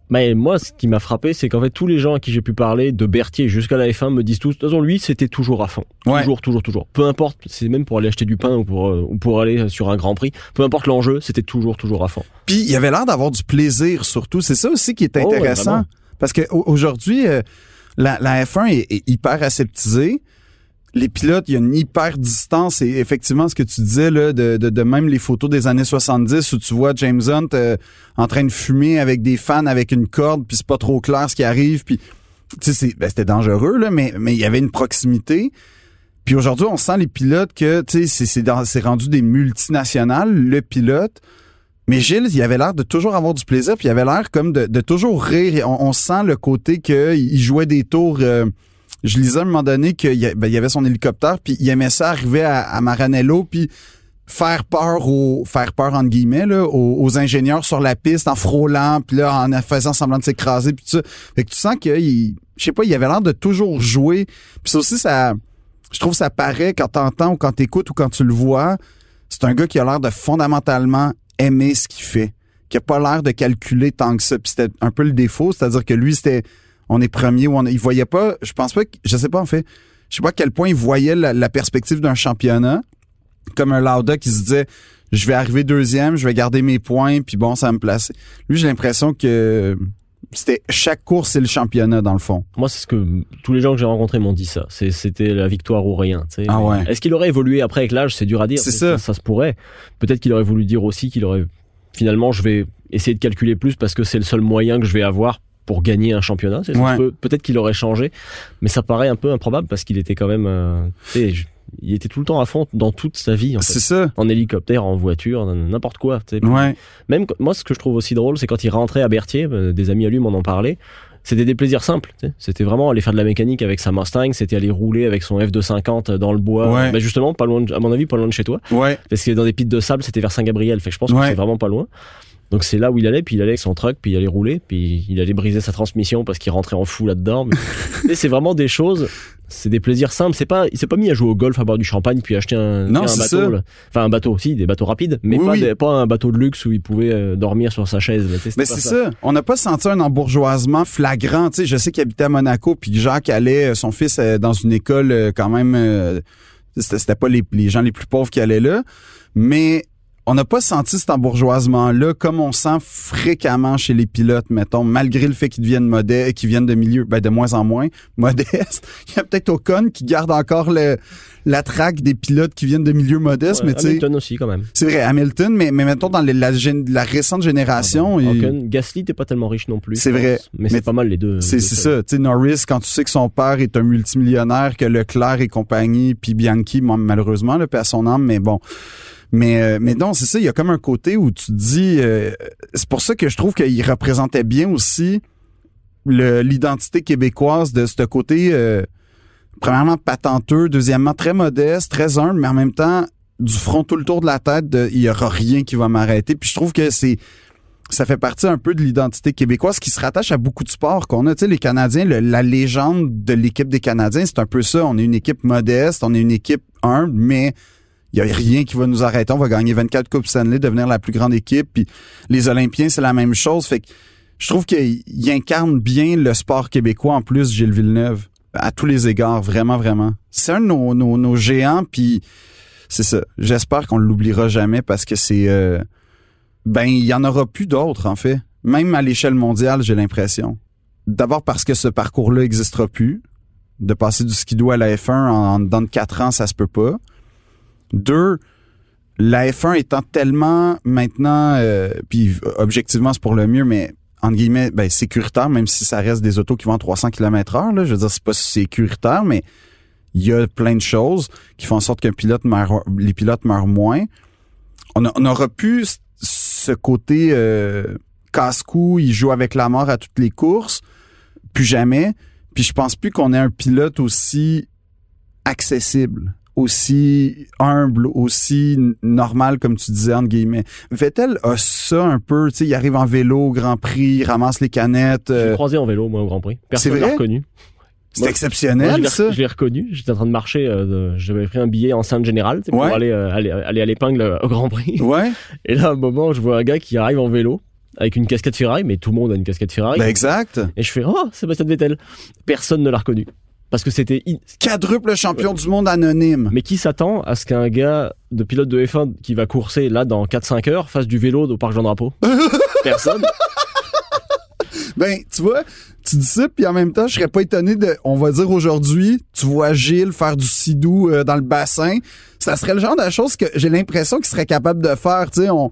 Mais moi, ce qui m'a frappé, c'est qu'en fait, tous les gens à qui j'ai pu parler, de Berthier jusqu'à la F1, me disent tous, de toute façon, lui, c'était toujours à fond. Ouais. Toujours, toujours, toujours. Peu importe, c'est même pour aller acheter du pain ou pour, euh, ou pour aller sur un grand prix. Peu importe l'enjeu, c'était toujours, toujours à fond. Puis il avait l'air d'avoir du plaisir surtout. C'est ça aussi qui est Oh, ouais, intéressant. parce que au- aujourd'hui, euh, la, la F1 est, est hyper aseptisée. Les pilotes, il y a une hyper distance et effectivement, ce que tu disais là, de, même les photos des années 70 où tu vois James Hunt euh, en train de fumer avec des fans avec une corde, puis c'est pas trop clair ce qui arrive, puis tu sais, ben, c'était dangereux là, mais il y avait une proximité. Puis aujourd'hui, on sent les pilotes que tu sais, c'est rendu des multinationales. Le pilote, mais Gilles, il avait l'air de toujours avoir du plaisir, puis il avait l'air comme de, toujours rire. On, on sent le côté qu'il jouait des tours. euh, je lisais à un moment donné qu'il ben, y avait son hélicoptère, puis il aimait ça arriver à, Maranello, puis faire peur aux faire peur aux, ingénieurs sur la piste en frôlant, puis là en faisant semblant de s'écraser, puis tout ça. Fait que tu sens qu'il, je sais pas, il avait l'air de toujours jouer. Puis ça aussi, ça, je trouve que ça paraît quand t'entends ou quand t'écoutes ou quand tu le vois. C'est un gars qui a l'air de fondamentalement aimer ce qu'il fait, qui a pas l'air de calculer tant que ça. Puis c'était un peu le défaut, c'est-à-dire que lui, c'était on est premier ou on il voyait pas, je pense pas, je sais pas en fait, je sais pas à quel point il voyait la, la perspective d'un championnat, comme un Lauda qui se disait je vais arriver deuxième, je vais garder mes points, puis bon, ça va me placer. Lui, j'ai l'impression que c'était chaque course, c'est le championnat dans le fond. Moi, c'est ce que tous les gens que j'ai rencontrés m'ont dit ça. C'était la victoire ou rien. tu sais. Ah ouais. Est-ce qu'il aurait évolué après avec l'âge? C'est dur à dire. C'est mais ça. Ça se pourrait. Peut-être qu'il aurait voulu dire aussi qu'il aurait finalement, je vais essayer de calculer plus parce que c'est le seul moyen que je vais avoir pour gagner un championnat. Ouais. peut- Peut-être qu'il aurait changé, mais ça paraît un peu improbable parce qu'il était quand même. euh, il était tout le temps à fond dans toute sa vie. En, fait. C'est ça. en hélicoptère, en voiture, n'importe quoi. Ouais. Même moi, ce que je trouve aussi drôle, c'est quand il rentrait à Berthier, euh, des amis à lui m'en ont parlé. C'était des plaisirs simples. C'était vraiment aller faire de la mécanique avec sa Mustang, c'était aller rouler avec son F250 dans le bois. Ouais. Bah, justement, pas loin, de- à mon avis, pas loin de chez toi. Ouais. Parce que dans des pistes de sable, c'était vers Saint-Gabriel. Fait que je pense que c'est vraiment pas loin. Donc c'est là où il allait, puis il allait avec son truck, puis il allait rouler, puis il allait briser sa transmission parce qu'il rentrait en fou là-dedans. Mais- c'est vraiment des choses, c'est des plaisirs simples. C'est pas, il s'est pas mis à jouer au golf, à boire du champagne, puis acheter un, Non, un bateau. ça. Enfin un bateau aussi, des bateaux rapides, mais Oui, pas, oui. des- pas un bateau de luxe où il pouvait euh, dormir sur sa chaise. tu sais, Mais c'est ça. On n'a pas senti un embourgeoisement flagrant. Tu sais, je sais qu'il habitait à Monaco, puis que Jacques allait, euh, son fils, euh, dans une école quand même. c'était c'était pas les, les gens les plus pauvres qui allaient là, mais on n'a pas senti cet embourgeoisement-là comme on sent fréquemment chez les pilotes, mettons, malgré le fait qu'ils deviennent modestes, qu'ils viennent de milieux, ben de moins en moins modestes. Il y a peut-être Ocon qui garde encore le, la traque des pilotes qui viennent de milieux modestes, Ouais, mais tu sais, Hamilton aussi quand même. c'est vrai, Hamilton, mais, mais mettons dans les- la, la récente génération, Ocon, Gasly t'es pas tellement riche non plus. C'est vrai. Mais, c'est pas mal les deux. C'est ça. Tu sais, Norris, quand tu sais que son père est un multimillionnaire, que Leclerc et compagnie, puis Bianchi, malheureusement, le à son âme, mais bon. Mais, euh, mais non, c'est ça, il y a comme un côté où tu dis... euh, c'est pour ça que je trouve qu'il représentait bien aussi l'identité québécoise de ce côté, euh, premièrement, patenteux, deuxièmement, très modeste, très humble, mais en même temps, du front tout le tour de la tête, il y aura rien qui va m'arrêter. Puis je trouve que c'est ça fait partie un peu de l'identité québécoise qui se rattache à beaucoup de sports qu'on a. Tu sais, les Canadiens, la légende de l'équipe des Canadiens, c'est un peu ça. On est une équipe modeste, on est une équipe humble, mais il y a rien qui va nous arrêter. On va gagner 24 Coupes Stanley, devenir la plus grande équipe. Puis les Olympiens, c'est la même chose. Fait que je trouve qu'il il incarne bien le sport québécois en plus, Gilles Villeneuve. À tous les égards, vraiment, vraiment. C'est un de nos, géants, puis c'est ça. J'espère qu'on l'oubliera jamais parce que c'est... euh, ben, il y en aura plus d'autres, en fait. Même à l'échelle mondiale, j'ai l'impression. D'abord parce que ce parcours-là n'existera plus. De passer du skidoo à la F1 en, en de 4 ans, ça se peut pas. Deux, la F1 étant tellement maintenant, euh, puis objectivement c'est pour le mieux, mais entre guillemets, ben, sécuritaire, même si ça reste des autos qui vont à 300 km heure, là. Je veux dire, c'est pas sécuritaire, mais il y a plein de choses qui font en sorte qu'un pilote les pilotes meurent moins. On, a- on c- ce côté euh, casse-cou, il joue avec la mort à toutes les courses, plus jamais. Puis je pense plus qu'on ait un pilote aussi accessible, aussi humble, aussi normal, comme tu disais, entre guillemets. Vettel a ça un peu, tu sais, il arrive en vélo au Grand Prix, il ramasse les canettes. Je l'ai euh, croisé en vélo, moi, au Grand Prix. Personne ne l'a reconnu. c'est Moi- Moi, exceptionnel, je l'ai- ça. Je l'ai reconnu. J'étais en train de marcher. euh, J'avais pris un billet en Sainte Générale pour Ouais. aller, euh, aller, aller à l'épingle euh, au Grand Prix. Ouais, Et là, à un moment, je vois un gars qui arrive en vélo avec une casquette Ferrari, mais tout le monde a une casquette Ferrari. ben exact. Et je fais Oh, Sébastien Vettel. Personne ne l'a reconnu. Parce que c'était. Quadruple champion du monde anonyme. Mais qui s'attend à ce qu'un gars de pilote de F1 qui va courser là dans 4-5 heures fasse du vélo au parc Jean Drapeau Personne. Ben, tu vois, tu dis ça, puis en même temps, je serais pas étonné de, on va dire aujourd'hui, tu vois Gilles faire du sidou euh, dans le bassin. Ça serait le genre de choses que j'ai l'impression qu'il serait capable de faire, tu sais. On...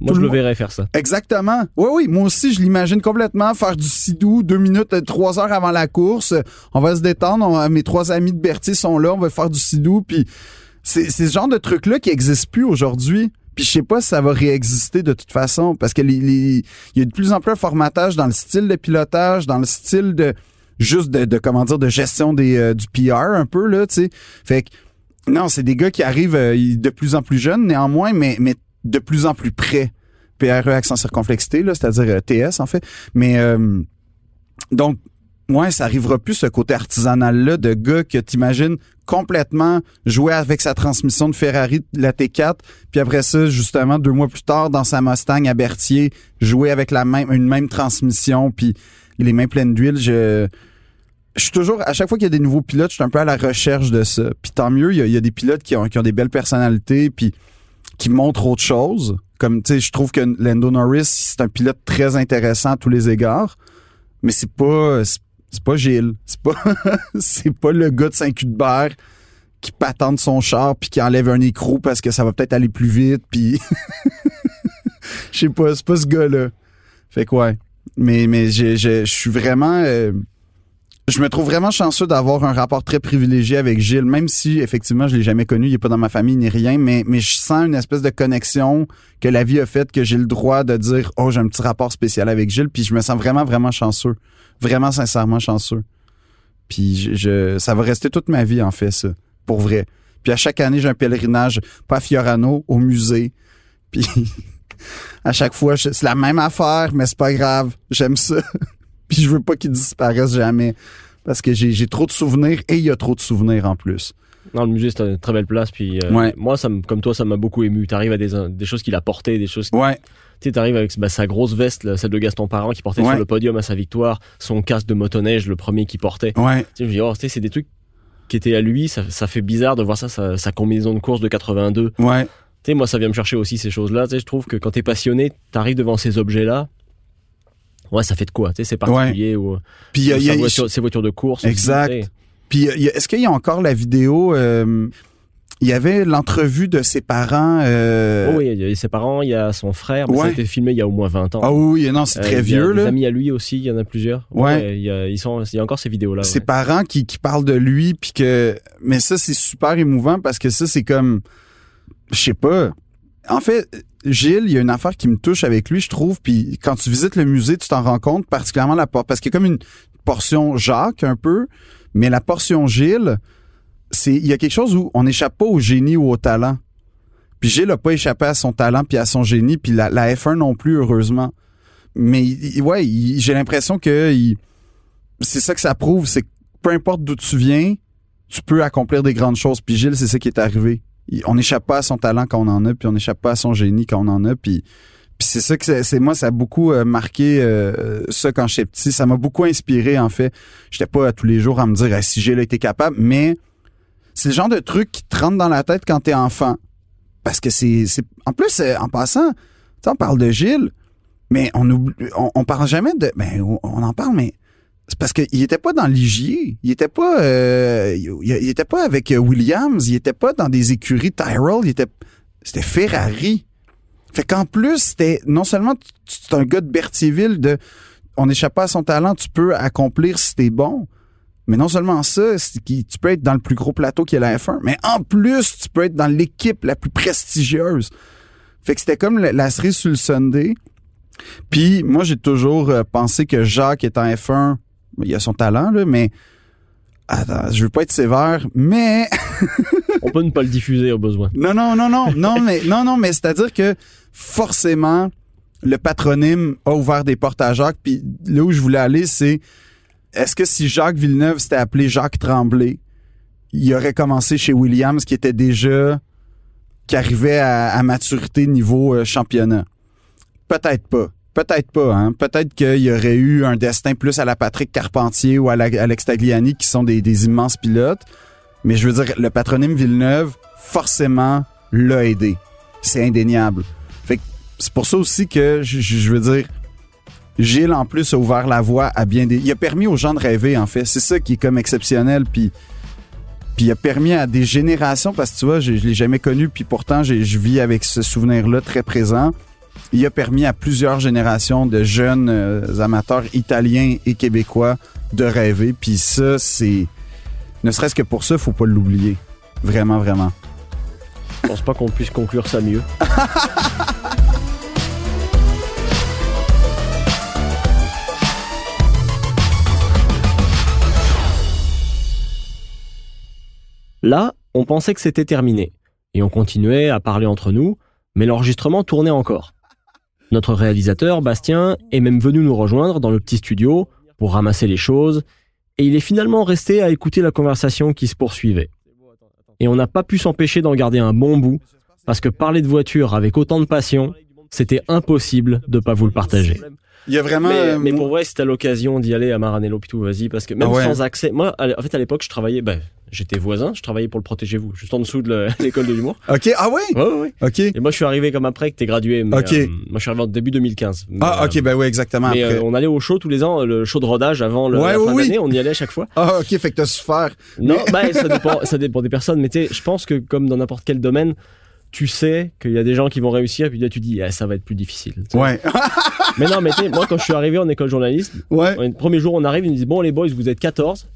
Moi, je le verrais faire ça. Exactement. Oui, oui, moi aussi, je l'imagine complètement faire du sidou deux minutes, euh, trois heures avant la course. On va se détendre. on- mes trois amis de Berthier sont là, on va faire du sidou, puis c'est ce genre de truc-là qui existe plus aujourd'hui. Puis je sais pas si ça va réexister de toute façon, parce que les- les- il y a de plus en plus un formatage dans le style de pilotage, dans le style de juste de, de comment dire de gestion des euh, du PR un peu là, tu sais. Fait que non, c'est des gars qui arrivent euh, de plus en plus jeunes néanmoins, mais mais de plus en plus près. PRE accent circonflexité c'est-à-dire euh, TS en fait. Mais euh, donc ouais, ça arrivera plus ce côté artisanal là de gars que t'imagines complètement jouer avec sa transmission de Ferrari la T4 puis après ça justement deux mois plus tard dans sa Mustang à Berthier jouer avec la même une même transmission puis les mains pleines d'huile je je suis toujours à chaque fois qu'il y a des nouveaux pilotes je suis un peu à la recherche de ça puis tant mieux il y a, il y a des pilotes qui ont, qui ont des belles personnalités puis qui montrent autre chose. Comme tu sais je trouve que Lando Norris c'est un pilote très intéressant à tous les égards mais c'est pas c'est pas Gilles. C'est pas c'est pas le gars de Saint-Cuthbert qui patente son char puis qui enlève un écrou parce que ça va peut-être aller plus vite puis je sais pas c'est pas ce gars-là. Fait que ouais. Mais mais je suis vraiment euh, je me trouve vraiment chanceux d'avoir un rapport très privilégié avec Gilles, même si effectivement je l'ai jamais connu, il est pas dans ma famille ni rien, mais mais je sens une espèce de connexion que la vie a faite que j'ai le droit de dire oh j'ai un petit rapport spécial avec Gilles, puis je me sens vraiment vraiment chanceux, vraiment sincèrement chanceux. Puis je, je- ça va rester toute ma vie en fait ça, pour vrai. Puis à chaque année j'ai un pèlerinage pas à Fiorano au musée, puis à chaque fois c'est la même affaire, mais c'est pas grave, j'aime ça. Puis je veux pas qu'il disparaisse jamais parce que j'ai trop de souvenirs et il y a trop de souvenirs en plus. Non, le musée, c'est une très belle place. Puis, euh, Ouais. moi, ça me- comme toi, ça m'a beaucoup ému. T'arrives à des, des choses qu'il a portées, des choses. Ouais, Tu t'arrives avec bah, sa grosse veste, là, celle de Gaston Parent, qui portait Ouais. sur le podium à sa victoire, son casque de motoneige, le premier qu'il portait. ouais, Tu sais, je me dis, oh, c'est des trucs qui étaient à lui. Ça, ça fait bizarre de voir ça, sa, sa combinaison de course de 82. ouais. Tu sais, moi, ça vient me chercher aussi ces choses-là. Tu sais, je trouve que quand t'es passionné, t'arrives devant ces objets-là. Ouais, ça fait de quoi, tu sais, c'est particulier ou, Puis il y a- y a- voiture- ses voitures de course. Exact. puis est-ce qu'il y a encore la vidéo euh, il y avait l'entrevue de ses parents euh, Oh oui, il y a ses parents, il y a son frère, mais ça a Ouais. été filmé il y a au moins 20 ans. Ah oui, non, c'est Euh, très il y a vieux des là. amis à lui aussi, il y en a plusieurs. Ouais. il, y a, ils sont, il y a encore ces vidéos-là. Ses ouais. parents qui, qui parlent de lui puis que mais ça c'est super émouvant parce que ça c'est comme je sais pas. En fait, Gilles, il y a une affaire qui me touche avec lui, je trouve, puis quand tu visites le musée, tu t'en rends compte particulièrement la porte parce qu'il y a comme une portion Jacques un peu, mais la portion Gilles, c'est il y a quelque chose où on n'échappe pas au génie ou au talent. Puis Gilles n'a pas échappé à son talent puis à son génie, puis la, la F1 non plus heureusement. Mais ouais, j'ai l'impression que c'est ça que ça prouve, c'est que peu importe d'où tu viens, tu peux accomplir des grandes choses. Puis Gilles, c'est ça qui est arrivé. On n'échappe pas à son talent quand on en a, puis on n'échappe pas à son génie quand on en a. Puis, puis c'est ça que c'est, moi, ça a beaucoup euh, marqué euh, ça quand j'étais petit. Ça m'a beaucoup inspiré, en fait. J'étais pas à tous les jours à me dire Ah, si Gilles a été capable, mais c'est le genre de truc qui te rentre dans la tête quand t'es enfant. Parce que c'est. en plus, euh, en passant, tu on parle de Gilles, mais on oublie, on, parle jamais de. Ben, on en parle, mais c'est parce qu'il était pas dans l'Igier. Il était pas, euh, il, il était pas avec Williams. Il était pas dans des écuries Tyrrell. Il était, c'était Ferrari. Fait qu'en plus, c'était non seulement es un gars de Berthierville, de on n'échappe pas à son talent, tu peux accomplir si t'es bon. Mais non seulement ça, tu peux être dans le plus gros plateau qui est la F1, mais en plus, tu peux être dans l'équipe la plus prestigieuse. Fait que c'était comme la, série sur le Sunday. Puis moi, j'ai toujours euh, pensé que Jacques est en F1. Il a son talent, là, mais Attends, je veux pas être sévère, mais on peut ne pas le diffuser au besoin. Non, non, non, non, non, mais non, non, mais c'est-à-dire que forcément, le patronyme a ouvert des portes à Jacques. Puis là où je voulais aller, c'est est-ce que si Jacques Villeneuve s'était appelé Jacques Tremblay, il aurait commencé chez Williams, qui était déjà qui arrivait à, maturité niveau euh, championnat? Peut-être pas. Peut-être pas. Hein? Peut-être qu'il y aurait eu un destin plus à la Patrick Carpentier ou à, Alex Tagliani, qui sont des, immenses pilotes. Mais je veux dire, le patronyme Villeneuve, forcément, l'a aidé. C'est indéniable. Fait c'est pour ça aussi que, je, veux dire, Gilles, en plus, a ouvert la voie à bien des... Il a permis aux gens de rêver, en fait. C'est ça qui est comme exceptionnel. Puis, puis il a permis à des générations, parce que tu vois, je, je l'ai jamais connu, puis pourtant, je vis avec ce souvenir-là très présent il a permis à plusieurs générations de jeunes euh, amateurs italiens et québécois de rêver. Puis ça, c'est... Ne serait-ce que pour ça, il faut pas l'oublier. Vraiment, vraiment. Je pense pas qu'on puisse conclure ça mieux. Là, on pensait que c'était terminé. Et on continuait à parler entre nous, mais l'enregistrement tournait encore. Notre réalisateur, Bastien, est même venu nous rejoindre dans le petit studio pour ramasser les choses, et il est finalement resté à écouter la conversation qui se poursuivait. Et on n'a pas pu s'empêcher d'en garder un bon bout, parce que parler de voiture avec autant de passion, c'était impossible de pas vous le partager. Il y a vraiment. Mais, pour vrai, si t'as l'occasion d'y aller à Maranello, tout, vas-y, parce que même ah sans accès, moi, en fait, à l'époque, je travaillais, ben, j'étais voisin, je travaillais pour le Protégez-vous, juste en dessous de l'école de l'humour. ok, ah ouais? Ouais, ouais, Ok. Et moi, je suis arrivé comme après que t'es gradué. ok. Euh, moi, je suis arrivé en début 2015. ah, ok, ben oui, exactement. Mais euh, on allait au show tous les ans, le show de rodage avant le, la fin d'année, on y allait à chaque fois. Ah, ok, fait que t'as souffert. Non, ben, ça dépend, ça dépend des personnes, mais tu sais, je pense que comme dans n'importe quel domaine, tu sais qu'il y a des gens qui vont réussir, puis là tu dis, ah, ça va être plus difficile. Ouais. mais non, mais moi quand je suis arrivé en école journaliste, ouais. le premier jour on arrive, ils nous disent, bon les boys, vous êtes 14.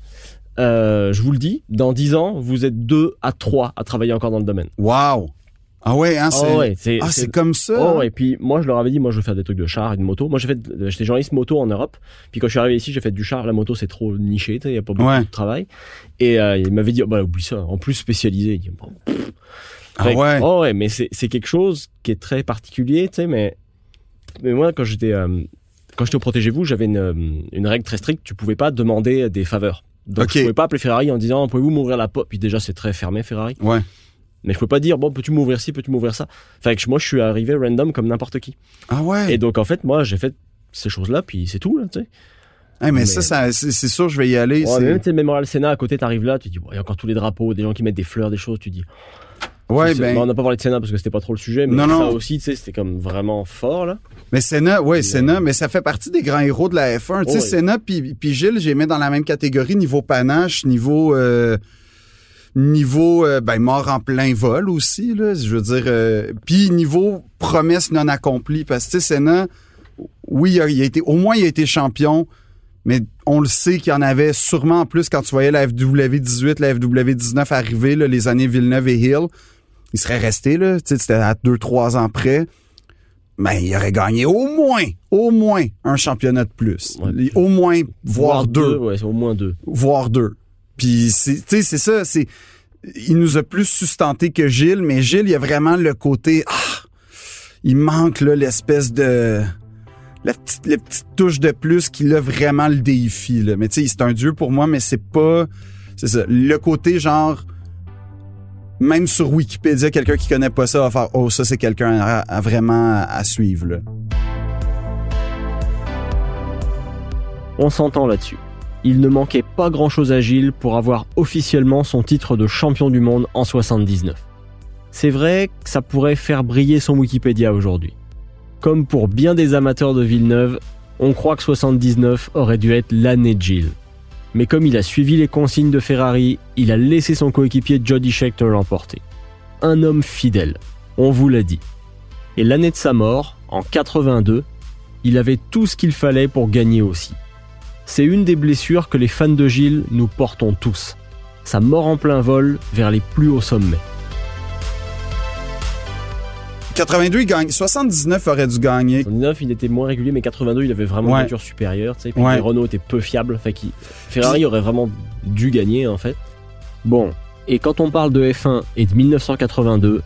Euh, je vous le dis, dans 10 ans, vous êtes 2 à 3 à travailler encore dans le domaine. Waouh ah ouais, hein, oh c'est ah, c'est comme ça. Oh, hein. et puis moi je leur avais dit moi je veux faire des trucs de char et de moto. Moi j'ai fait j'étais journaliste moto en Europe. Puis quand je suis arrivé ici, j'ai fait du char, la moto c'est trop niché, il y a pas beaucoup de travail. Et euh, il m'avait dit oh, bah oublie ça, en plus spécialisé. ah ouais. Oh ouais, mais c'est c'est quelque chose qui est très particulier, tu sais mais mais moi quand j'étais euh, quand j'étais au protégez-vous, j'avais une, euh, une règle très stricte, tu pouvais pas demander des faveurs. Donc je pouvais pas appeler Ferrari en disant pouvez-vous m'ouvrir la porte? Puis déjà c'est très fermé Ferrari. Ouais. Mais je peux pas dire bon peux-tu m'ouvrir ci peux-tu m'ouvrir ça? Fait que moi je suis arrivé random comme n'importe qui. Ah ouais? Et donc en fait moi j'ai fait ces choses là puis c'est tout là tu sais. mais, ça, ça c'est sûr, je vais y aller. Ouais, même, tu sais, Mémorial Sénat à côté, t'arrives là, tu dis, il y a encore tous les drapeaux, des gens qui mettent des fleurs, des choses, tu dis, Ouais, ben... on n'a pas parlé de Sénat parce que c'était pas trop le sujet, mais non, ça non. aussi, tu sais, c'était comme vraiment fort, là. Mais Sénat, ouais, Sénat, mais ça fait partie des grands héros de la F1. tu sais, Sénat puis, puis Gilles, j'ai mis dans la même catégorie niveau panache, niveau... Euh, niveau euh, ben mort en plein vol aussi là je veux dire euh, puis niveau promesse non accomplie parce que Sénat oui il a, été au moins il a été champion mais on le sait qu'il y en avait sûrement en plus quand tu voyais la FW18 la FW19 arriver là, les années Villeneuve et Hill il serait resté, là, c'était à deux, trois ans près. Mais ben, il aurait gagné au moins, au moins un championnat de plus. Au moins, voire, deux. au moins deux. Voire deux. Puis, c'est ça, c'est... Il nous a plus sustenté que Gilles, mais Gilles, il y a vraiment le côté... Ah, il manque là l'espèce de... La petite, la petite touche de plus qui l'a vraiment le défi. Là. Mais tu sais, c'est un dieu pour moi, mais c'est pas... C'est ça. Le côté genre même sur Wikipédia, quelqu'un qui connaît pas ça va faire oh ça c'est quelqu'un à, vraiment à, suivre. On s'entend là-dessus. Il ne manquait pas grand-chose à Gilles pour avoir officiellement son titre de champion du monde en 79. C'est vrai que ça pourrait faire briller son Wikipédia aujourd'hui. Comme pour bien des amateurs de Villeneuve, on croit que 79 aurait dû être l'année de Gilles mais comme il a suivi les consignes de Ferrari, il a laissé son coéquipier Jody Scheckter l'emporter. Un homme fidèle, on vous l'a dit. Et l'année de sa mort, en 82, il avait tout ce qu'il fallait pour gagner aussi. C'est une des blessures que les fans de Gilles nous portons tous. Sa mort en plein vol vers les plus hauts sommets. 82, il gagne. 79 aurait dû gagner. 79, il était moins régulier, mais 82, il avait vraiment une Ouais. voiture supérieure. Tu sais, puis Ouais. les Renault étaient peu fiables. Fait qu'il- Ferrari aurait vraiment dû gagner, en fait. Bon, et quand on parle de F1 et de 1982,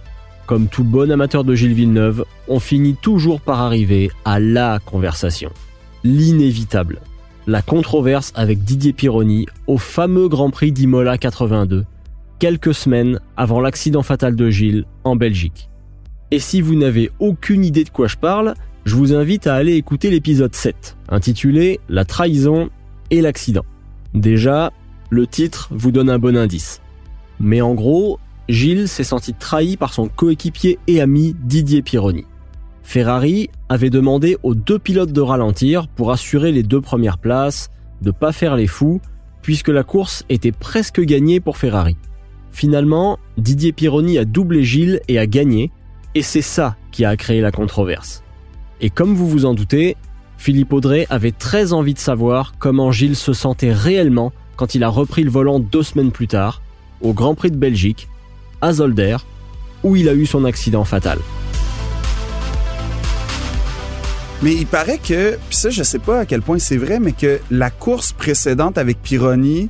comme tout bon amateur de Gilles Villeneuve, on finit toujours par arriver à la conversation. L'inévitable. La controverse avec Didier Pironi au fameux Grand Prix d'Imola 82, quelques semaines avant l'accident fatal de Gilles en Belgique. Et si vous n'avez aucune idée de quoi je parle, je vous invite à aller écouter l'épisode 7, intitulé La trahison et l'accident. Déjà, le titre vous donne un bon indice. Mais en gros, Gilles s'est senti trahi par son coéquipier et ami Didier Pironi. Ferrari avait demandé aux deux pilotes de ralentir pour assurer les deux premières places, de pas faire les fous, puisque la course était presque gagnée pour Ferrari. Finalement, Didier Pironi a doublé Gilles et a gagné, et c'est ça qui a créé la controverse. Et comme vous vous en doutez, Philippe Audrey avait très envie de savoir comment Gilles se sentait réellement quand il a repris le volant deux semaines plus tard, au Grand Prix de Belgique, à Zolder, où il a eu son accident fatal. Mais il paraît que, puis ça, je sais pas à quel point c'est vrai, mais que la course précédente avec Pironi,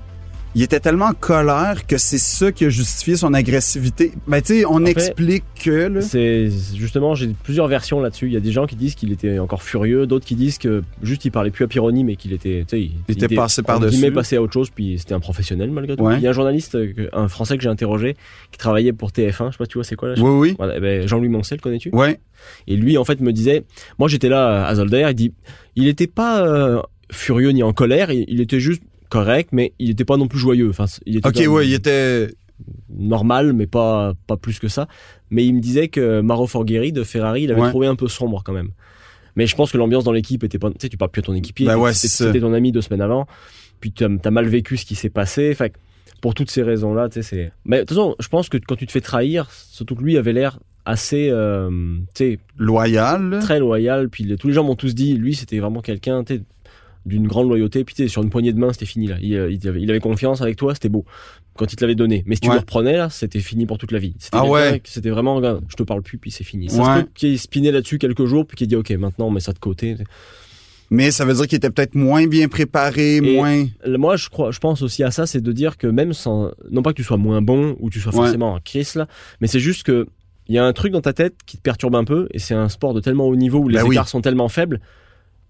il était tellement en colère que c'est ça qui a justifié son agressivité. Ben, tu sais, on explique que. C'est justement, j'ai plusieurs versions là-dessus. Il y a des gens qui disent qu'il était encore furieux, d'autres qui disent que juste il parlait plus à Pironi, mais qu'il était, il, Il était passé par-dessus. guillemets, passé à autre chose, puis c'était un professionnel malgré tout. Ouais. Il y a un journaliste, euh, un Français que j'ai interrogé, qui travaillait pour TF1. Je sais pas, tu vois, c'est quoi là Oui, oui. Voilà, eh ben, Jean-Louis Moncel, connais-tu? Ouais. Et lui, en fait, me disait, moi j'étais là à Zolder, il dit, il était pas euh, furieux ni en colère, il, il était juste correct, mais il était pas non plus joyeux. Enfin, il était Ok, ouais, il était. normal, mais pas pas plus que ça. Mais il me disait que Maro Forghieri de Ferrari, il avait Ouais. trouvé un peu sombre quand même. Mais je pense que l'ambiance dans l'équipe était pas, tu sais, tu parles plus à ton équipier, ouais, c'était ton ami deux semaines avant, puis tu as mal vécu ce qui s'est passé. Que pour toutes ces raisons-là, tu sais, c'est. Mais de toute façon, je pense que quand tu te fais trahir, surtout que lui avait l'air assez, euh, tu sais, Loyal. très loyal. Puis les- tous les gens m'ont tous dit, lui, c'était vraiment quelqu'un, tu sais, d'une grande loyauté. Puis sur une poignée de main, c'était fini là. Il, euh, il avait, il avait confiance avec toi, c'était beau. Quand il te l'avait donné. Mais si tu Ouais. le reprenais là, c'était fini pour toute la vie. C'était Ah ouais. C'était vraiment, regarde, je te parle plus, puis c'est fini. Ça Ouais. se peut qu'il ait spiné là-dessus quelques jours, puis qu'il dit, ok, maintenant on met ça de côté. Mais ça veut dire qu'il était peut-être moins bien préparé, Et- moins. Moi, je crois, je pense aussi à ça, c'est de dire que même sans, non pas que tu sois moins bon ou tu sois forcément en crise là, mais c'est juste que il y a un truc dans ta tête qui te perturbe un peu, et c'est un sport de tellement haut niveau où les Ben oui. écarts sont tellement faibles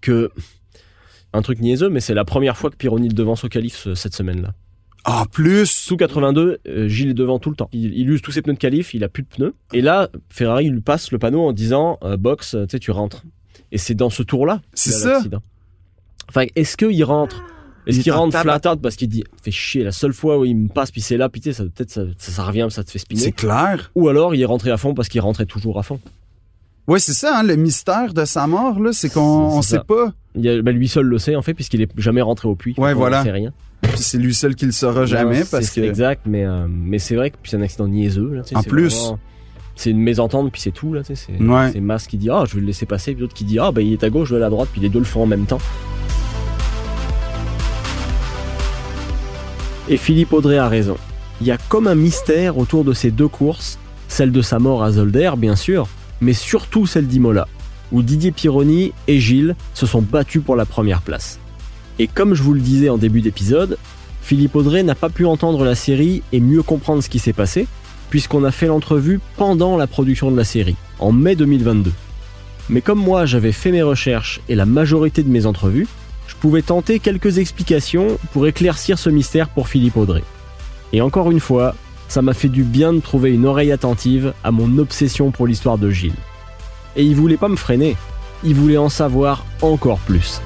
que un truc niaiseux, mais c'est la première fois que Pironi devance au qualif ce- cette semaine-là. Ah, plus. Sous 82, euh, Gilles est devant tout le temps. Il, il use tous ses pneus de qualif, il a plus de pneus. Et là, Ferrari lui passe le panneau en disant euh, box, euh, tu sais, tu rentres. Et c'est dans ce tour-là. C'est ça. l'accident. Enfin, est-ce qu'il rentre? Est-ce Il qu'il rentre flat out parce qu'il dit fait chier la seule fois où il me passe puis c'est là puis ça peut-être ça, ça, ça revient ça te fait C'est spinner clair. ou alors il est rentré à fond parce qu'il rentrait toujours à fond. Ouais, c'est ça, hein, le mystère de sa mort, là, c'est qu'on on C'est sait pas. Il y a, ben, lui seul le sait en fait puisqu'il est jamais rentré au puits. Ouais, On voilà. n'en sait rien. Puis c'est lui seul qui le saura jamais Non, parce c'est- que. exact mais euh, mais c'est vrai que puis c'est un accident niaiseux là, En c'est plus. vraiment- c'est une mésentente puis c'est tout là tu sais, c'est Ouais. c'est Mas qui dit ah je vais le laisser passer puis l'autre qui dit ah bah il est à gauche je vais à droite puis les deux le font en même temps. Et Philippe Audrey a raison. Il y a comme un mystère autour de ces deux courses, celle de sa mort à Zolder bien sûr, mais surtout celle d'Imola, où Didier Pironi et Gilles se sont battus pour la première place. Et comme je vous le disais en début d'épisode, Philippe Audrey n'a pas pu entendre la série et mieux comprendre ce qui s'est passé, puisqu'on a fait l'entrevue pendant la production de la série, en mai 2022. Mais comme moi j'avais fait mes recherches et la majorité de mes entrevues, je pouvais tenter quelques explications pour éclaircir ce mystère pour Philippe Audrey. Et encore une fois, ça m'a fait du bien de trouver une oreille attentive à mon obsession pour l'histoire de Gilles. Et il voulait pas me freiner, il voulait en savoir encore plus.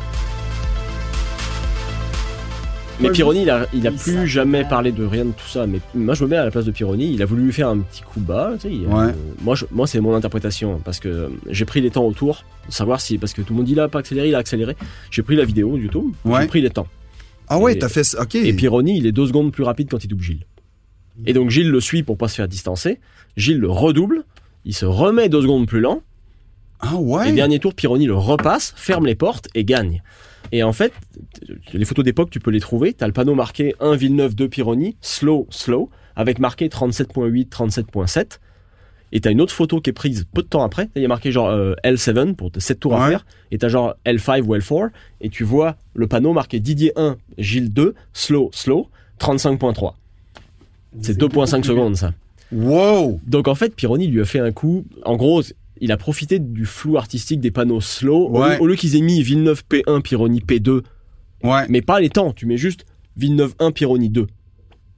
Mais Pironi, il a, il a plus jamais parlé de rien de tout ça. Mais moi, je me mets à la place de Pironi. Il a voulu lui faire un petit coup bas. Tu sais, il- Ouais. euh, moi, je- moi, c'est mon interprétation parce que euh, j'ai pris les temps autour, de savoir si parce que tout le monde dit il a pas accéléré, il a accéléré. J'ai pris la vidéo du tout. Ouais. J'ai pris les temps. Ah ouais, t'as fait ça. OK. Et Pironi, il est deux secondes plus rapide quand il double Gilles. Et donc Gilles le suit pour pas se faire distancer. Gilles le redouble. Il se remet deux secondes plus lent. Ah ouais? Et dernier tour, Pironi le repasse, ferme les portes et gagne. Et en fait, les photos d'époque, tu peux les trouver. T'as le panneau marqué 1 Villeneuve 2 Pironi, slow, slow, avec marqué 37.8, 37.7. Et t'as une autre photo qui est prise peu de temps après. Il y a marqué genre euh, L7 pour 7 tours à faire. Et t'as genre L5 ou L4. Et tu vois le panneau marqué Didier 1, Gilles 2, slow, slow, 35.3. C'est 2.5 secondes ça. Wow! Donc en fait, Pironi lui a fait un coup. En gros, il a profité du flou artistique des panneaux slow. Au Ouais. lieu- Au lieu qu'ils aient mis Villeneuve P1, Pironi P2, Ouais. mais pas les temps, tu mets juste Villeneuve 1, Pironi 2.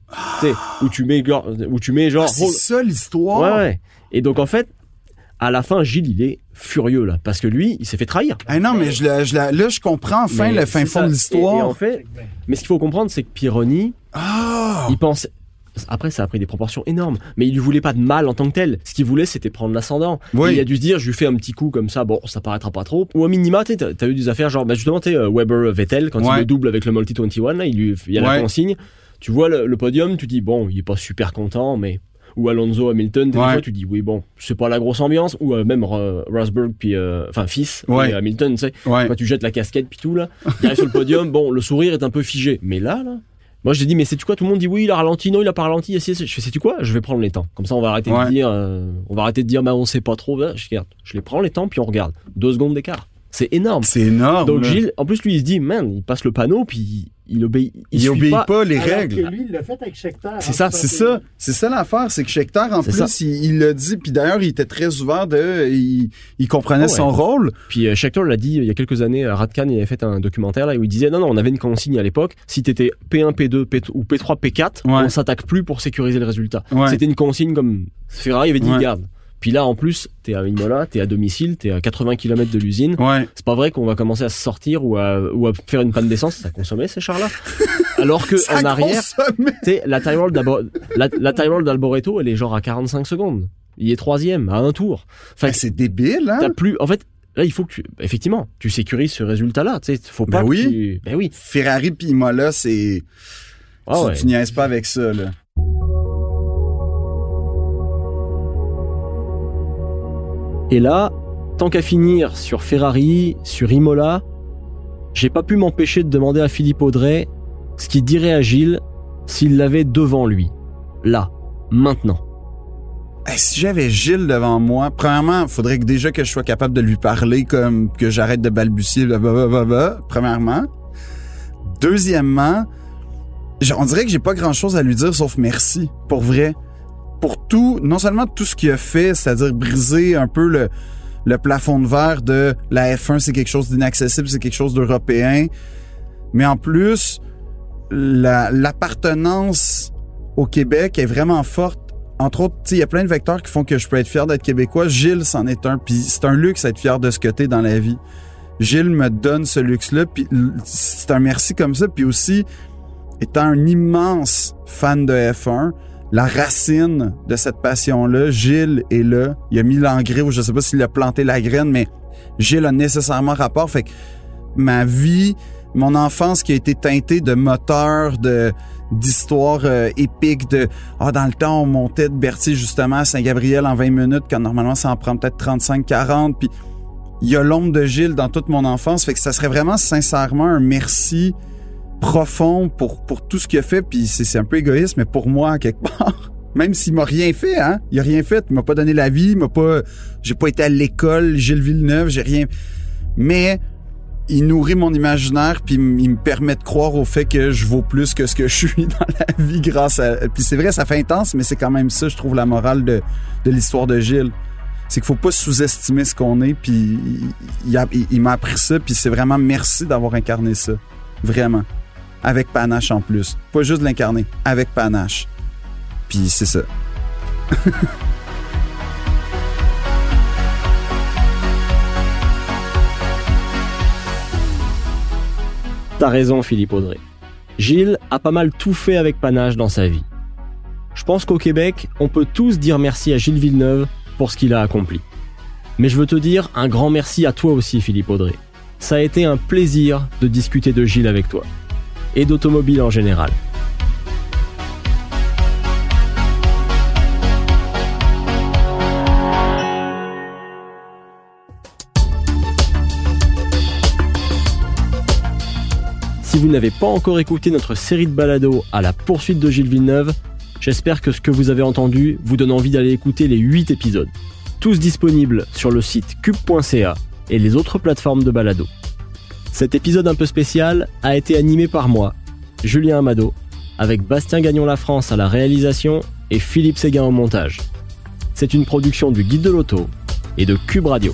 Tu sais, où tu mets, genre- où tu mets genre. Ah, c'est ça l'histoire? ouais, ouais. Et donc en fait, à la fin, Gilles, il est furieux là, parce que lui, il s'est fait trahir. Ah non, mais je, la- je la- là, je comprends enfin Mais le fin fond ça. de Et- et l'histoire. en fait, mais ce qu'il faut comprendre, c'est que Pironi, Ah! il pense. Après, ça a pris des proportions énormes, mais il lui voulait pas de mal en tant que tel. Ce qu'il voulait, c'était prendre l'ascendant. Oui. Et Il a dû se dire, je lui fais un petit coup comme ça, bon, ça paraîtra pas trop. Ou au minima, tu t'as eu des affaires genre, bah justement, tu euh, Weber Vettel, quand Ouais. il le double avec le Multi 21, là, il, lui, il y a la consigne. Tu vois le, le podium, tu dis, bon, il est pas super content, mais. Ou Alonso Hamilton, des Ouais. fois, tu dis, oui, bon, c'est pas la grosse ambiance. Ou euh, même euh, Rosberg, puis, euh, enfin, fils, Ouais. et Hamilton, tu sais. Quand tu jettes la casquette, puis tout, là, il arrive sur le podium, bon, le sourire est un peu figé. Mais là, là, moi, je t'ai dit, mais sais-tu quoi Tout le monde dit oui, il a ralenti, non, il a pas ralenti. Si. Je fais, sais-tu quoi Je vais prendre les temps. Comme ça, on va arrêter Ouais. de dire, euh, on va arrêter de dire, bah, on sait pas trop. Là, Je, regarde, je les prends les temps, puis on regarde. Deux secondes d'écart. C'est énorme. C'est énorme. Donc. Gilles, en plus, lui, il se dit, man, il passe le panneau, puis il obéit. il, obéit pas. pas, les règles. que lui, il l'a fait avec. C'est ça, C'est ça, c'est ça l'affaire, c'est que Scheckter, en plus, il il l'a dit, puis d'ailleurs, il était très ouvert de, il, il comprenait ouais. son rôle. Puis euh, Scheckter l'a dit il y a quelques années, à Radcan, il avait fait un documentaire là où il disait non non, on avait une consigne à l'époque, si t'étais P1, P2, P ou P3, P4, Ouais. on s'attaque plus pour sécuriser le résultat. Ouais. C'était une consigne comme Ferrari avait dit garde. Puis là en plus, t'es à Imola, t'es à domicile, t'es à 80 km de l'usine. Ouais. C'est pas vrai qu'on va commencer à se sortir ou à, ou à faire une panne d'essence, ça consommait ces chars-là. Alors que Ça en arrière, sais, la Tyrol d'Alboreto, elle est genre à 45 secondes. Il est troisième à un tour. Enfin, Ben, c'est débile, hein? T'as plus. En fait, là, il faut que tu. Effectivement, tu sécurises ce résultat-là. Tu sais, faut pas Ben que oui. tu- Ben oui. Ferrari puis Imola, c'est, Ah tu, tu niaises pas avec ça, là. Et là, tant qu'à finir sur Ferrari, sur Imola, j'ai pas pu m'empêcher de demander à Philippe Audrey ce qu'il dirait à Gilles s'il l'avait devant lui. Là, maintenant. Si j'avais Gilles devant moi, premièrement, il faudrait que déjà que je sois capable de lui parler comme que j'arrête de balbutier, blablabla, premièrement. Deuxièmement, on dirait que j'ai pas grand chose à lui dire sauf merci, pour vrai. Pour tout, non seulement tout ce qu'il a fait, c'est-à-dire briser un peu le, plafond de verre de la F1, c'est quelque chose d'inaccessible, c'est quelque chose d'européen, mais en plus, la- l'appartenance au Québec est vraiment forte entre autres, il y a plein de vecteurs qui font que je peux être fier d'être québécois. Gilles, c'en est un. Puis c'est un luxe d'être fier de ce que t'es dans la vie. Gilles me donne ce luxe-là. Puis c'est un merci comme ça. Puis aussi, étant un immense fan de F1, la racine de cette passion-là, Gilles est là. Il a mis l'engrais ou je sais pas s'il a planté la graine, mais Gilles a nécessairement rapport. Fait que ma vie, mon enfance qui a été teintée de moteurs, de d'histoires euh, épiques de ah dans le temps on montait de Berthier justement à Saint-Gabriel en 20 minutes quand normalement ça en prend peut-être 35 40 puis il y a l'ombre de Gilles dans toute mon enfance fait que ça serait vraiment sincèrement un merci profond pour pour tout ce qu'il a fait puis c'est un peu égoïste mais pour moi quelque part même s'il m'a rien fait hein il a rien fait il m'a pas donné la vie il m'a pas j'ai pas été à l'école Gilles Villeneuve j'ai rien. Mais il nourrit mon imaginaire puis il me permet de croire au fait que je vaux plus que ce que je suis dans la vie grâce à puis c'est vrai ça fait intense mais c'est quand même ça je trouve la morale de, de l'histoire de Gilles. C'est qu'il faut pas sous-estimer ce qu'on est puis il m'a appris ça puis c'est vraiment merci d'avoir incarné ça. Vraiment avec panache en plus pas juste l'incarner avec panache puis c'est ça T'as raison, Philippe Audrey. Gilles a pas mal tout fait avec panache dans sa vie. Je pense qu'au Québec, on peut tous dire merci à Gilles Villeneuve pour ce qu'il a accompli. Mais je veux te dire un grand merci à toi aussi, Philippe Audrey. Ça a été un plaisir de discuter de Gilles avec toi et d'automobile en général. Si vous n'avez pas encore écouté notre série de balados à la poursuite de Gilles Villeneuve, j'espère que ce que vous avez entendu vous donne envie d'aller écouter les 8 épisodes, tous disponibles sur le site cube.ca et les autres plateformes de balado. Cet épisode un peu spécial a été animé par moi, Julien Amado, avec Bastien Gagnon La France à la réalisation et Philippe Séguin au montage. C'est une production du Guide de l'Auto et de Cube Radio.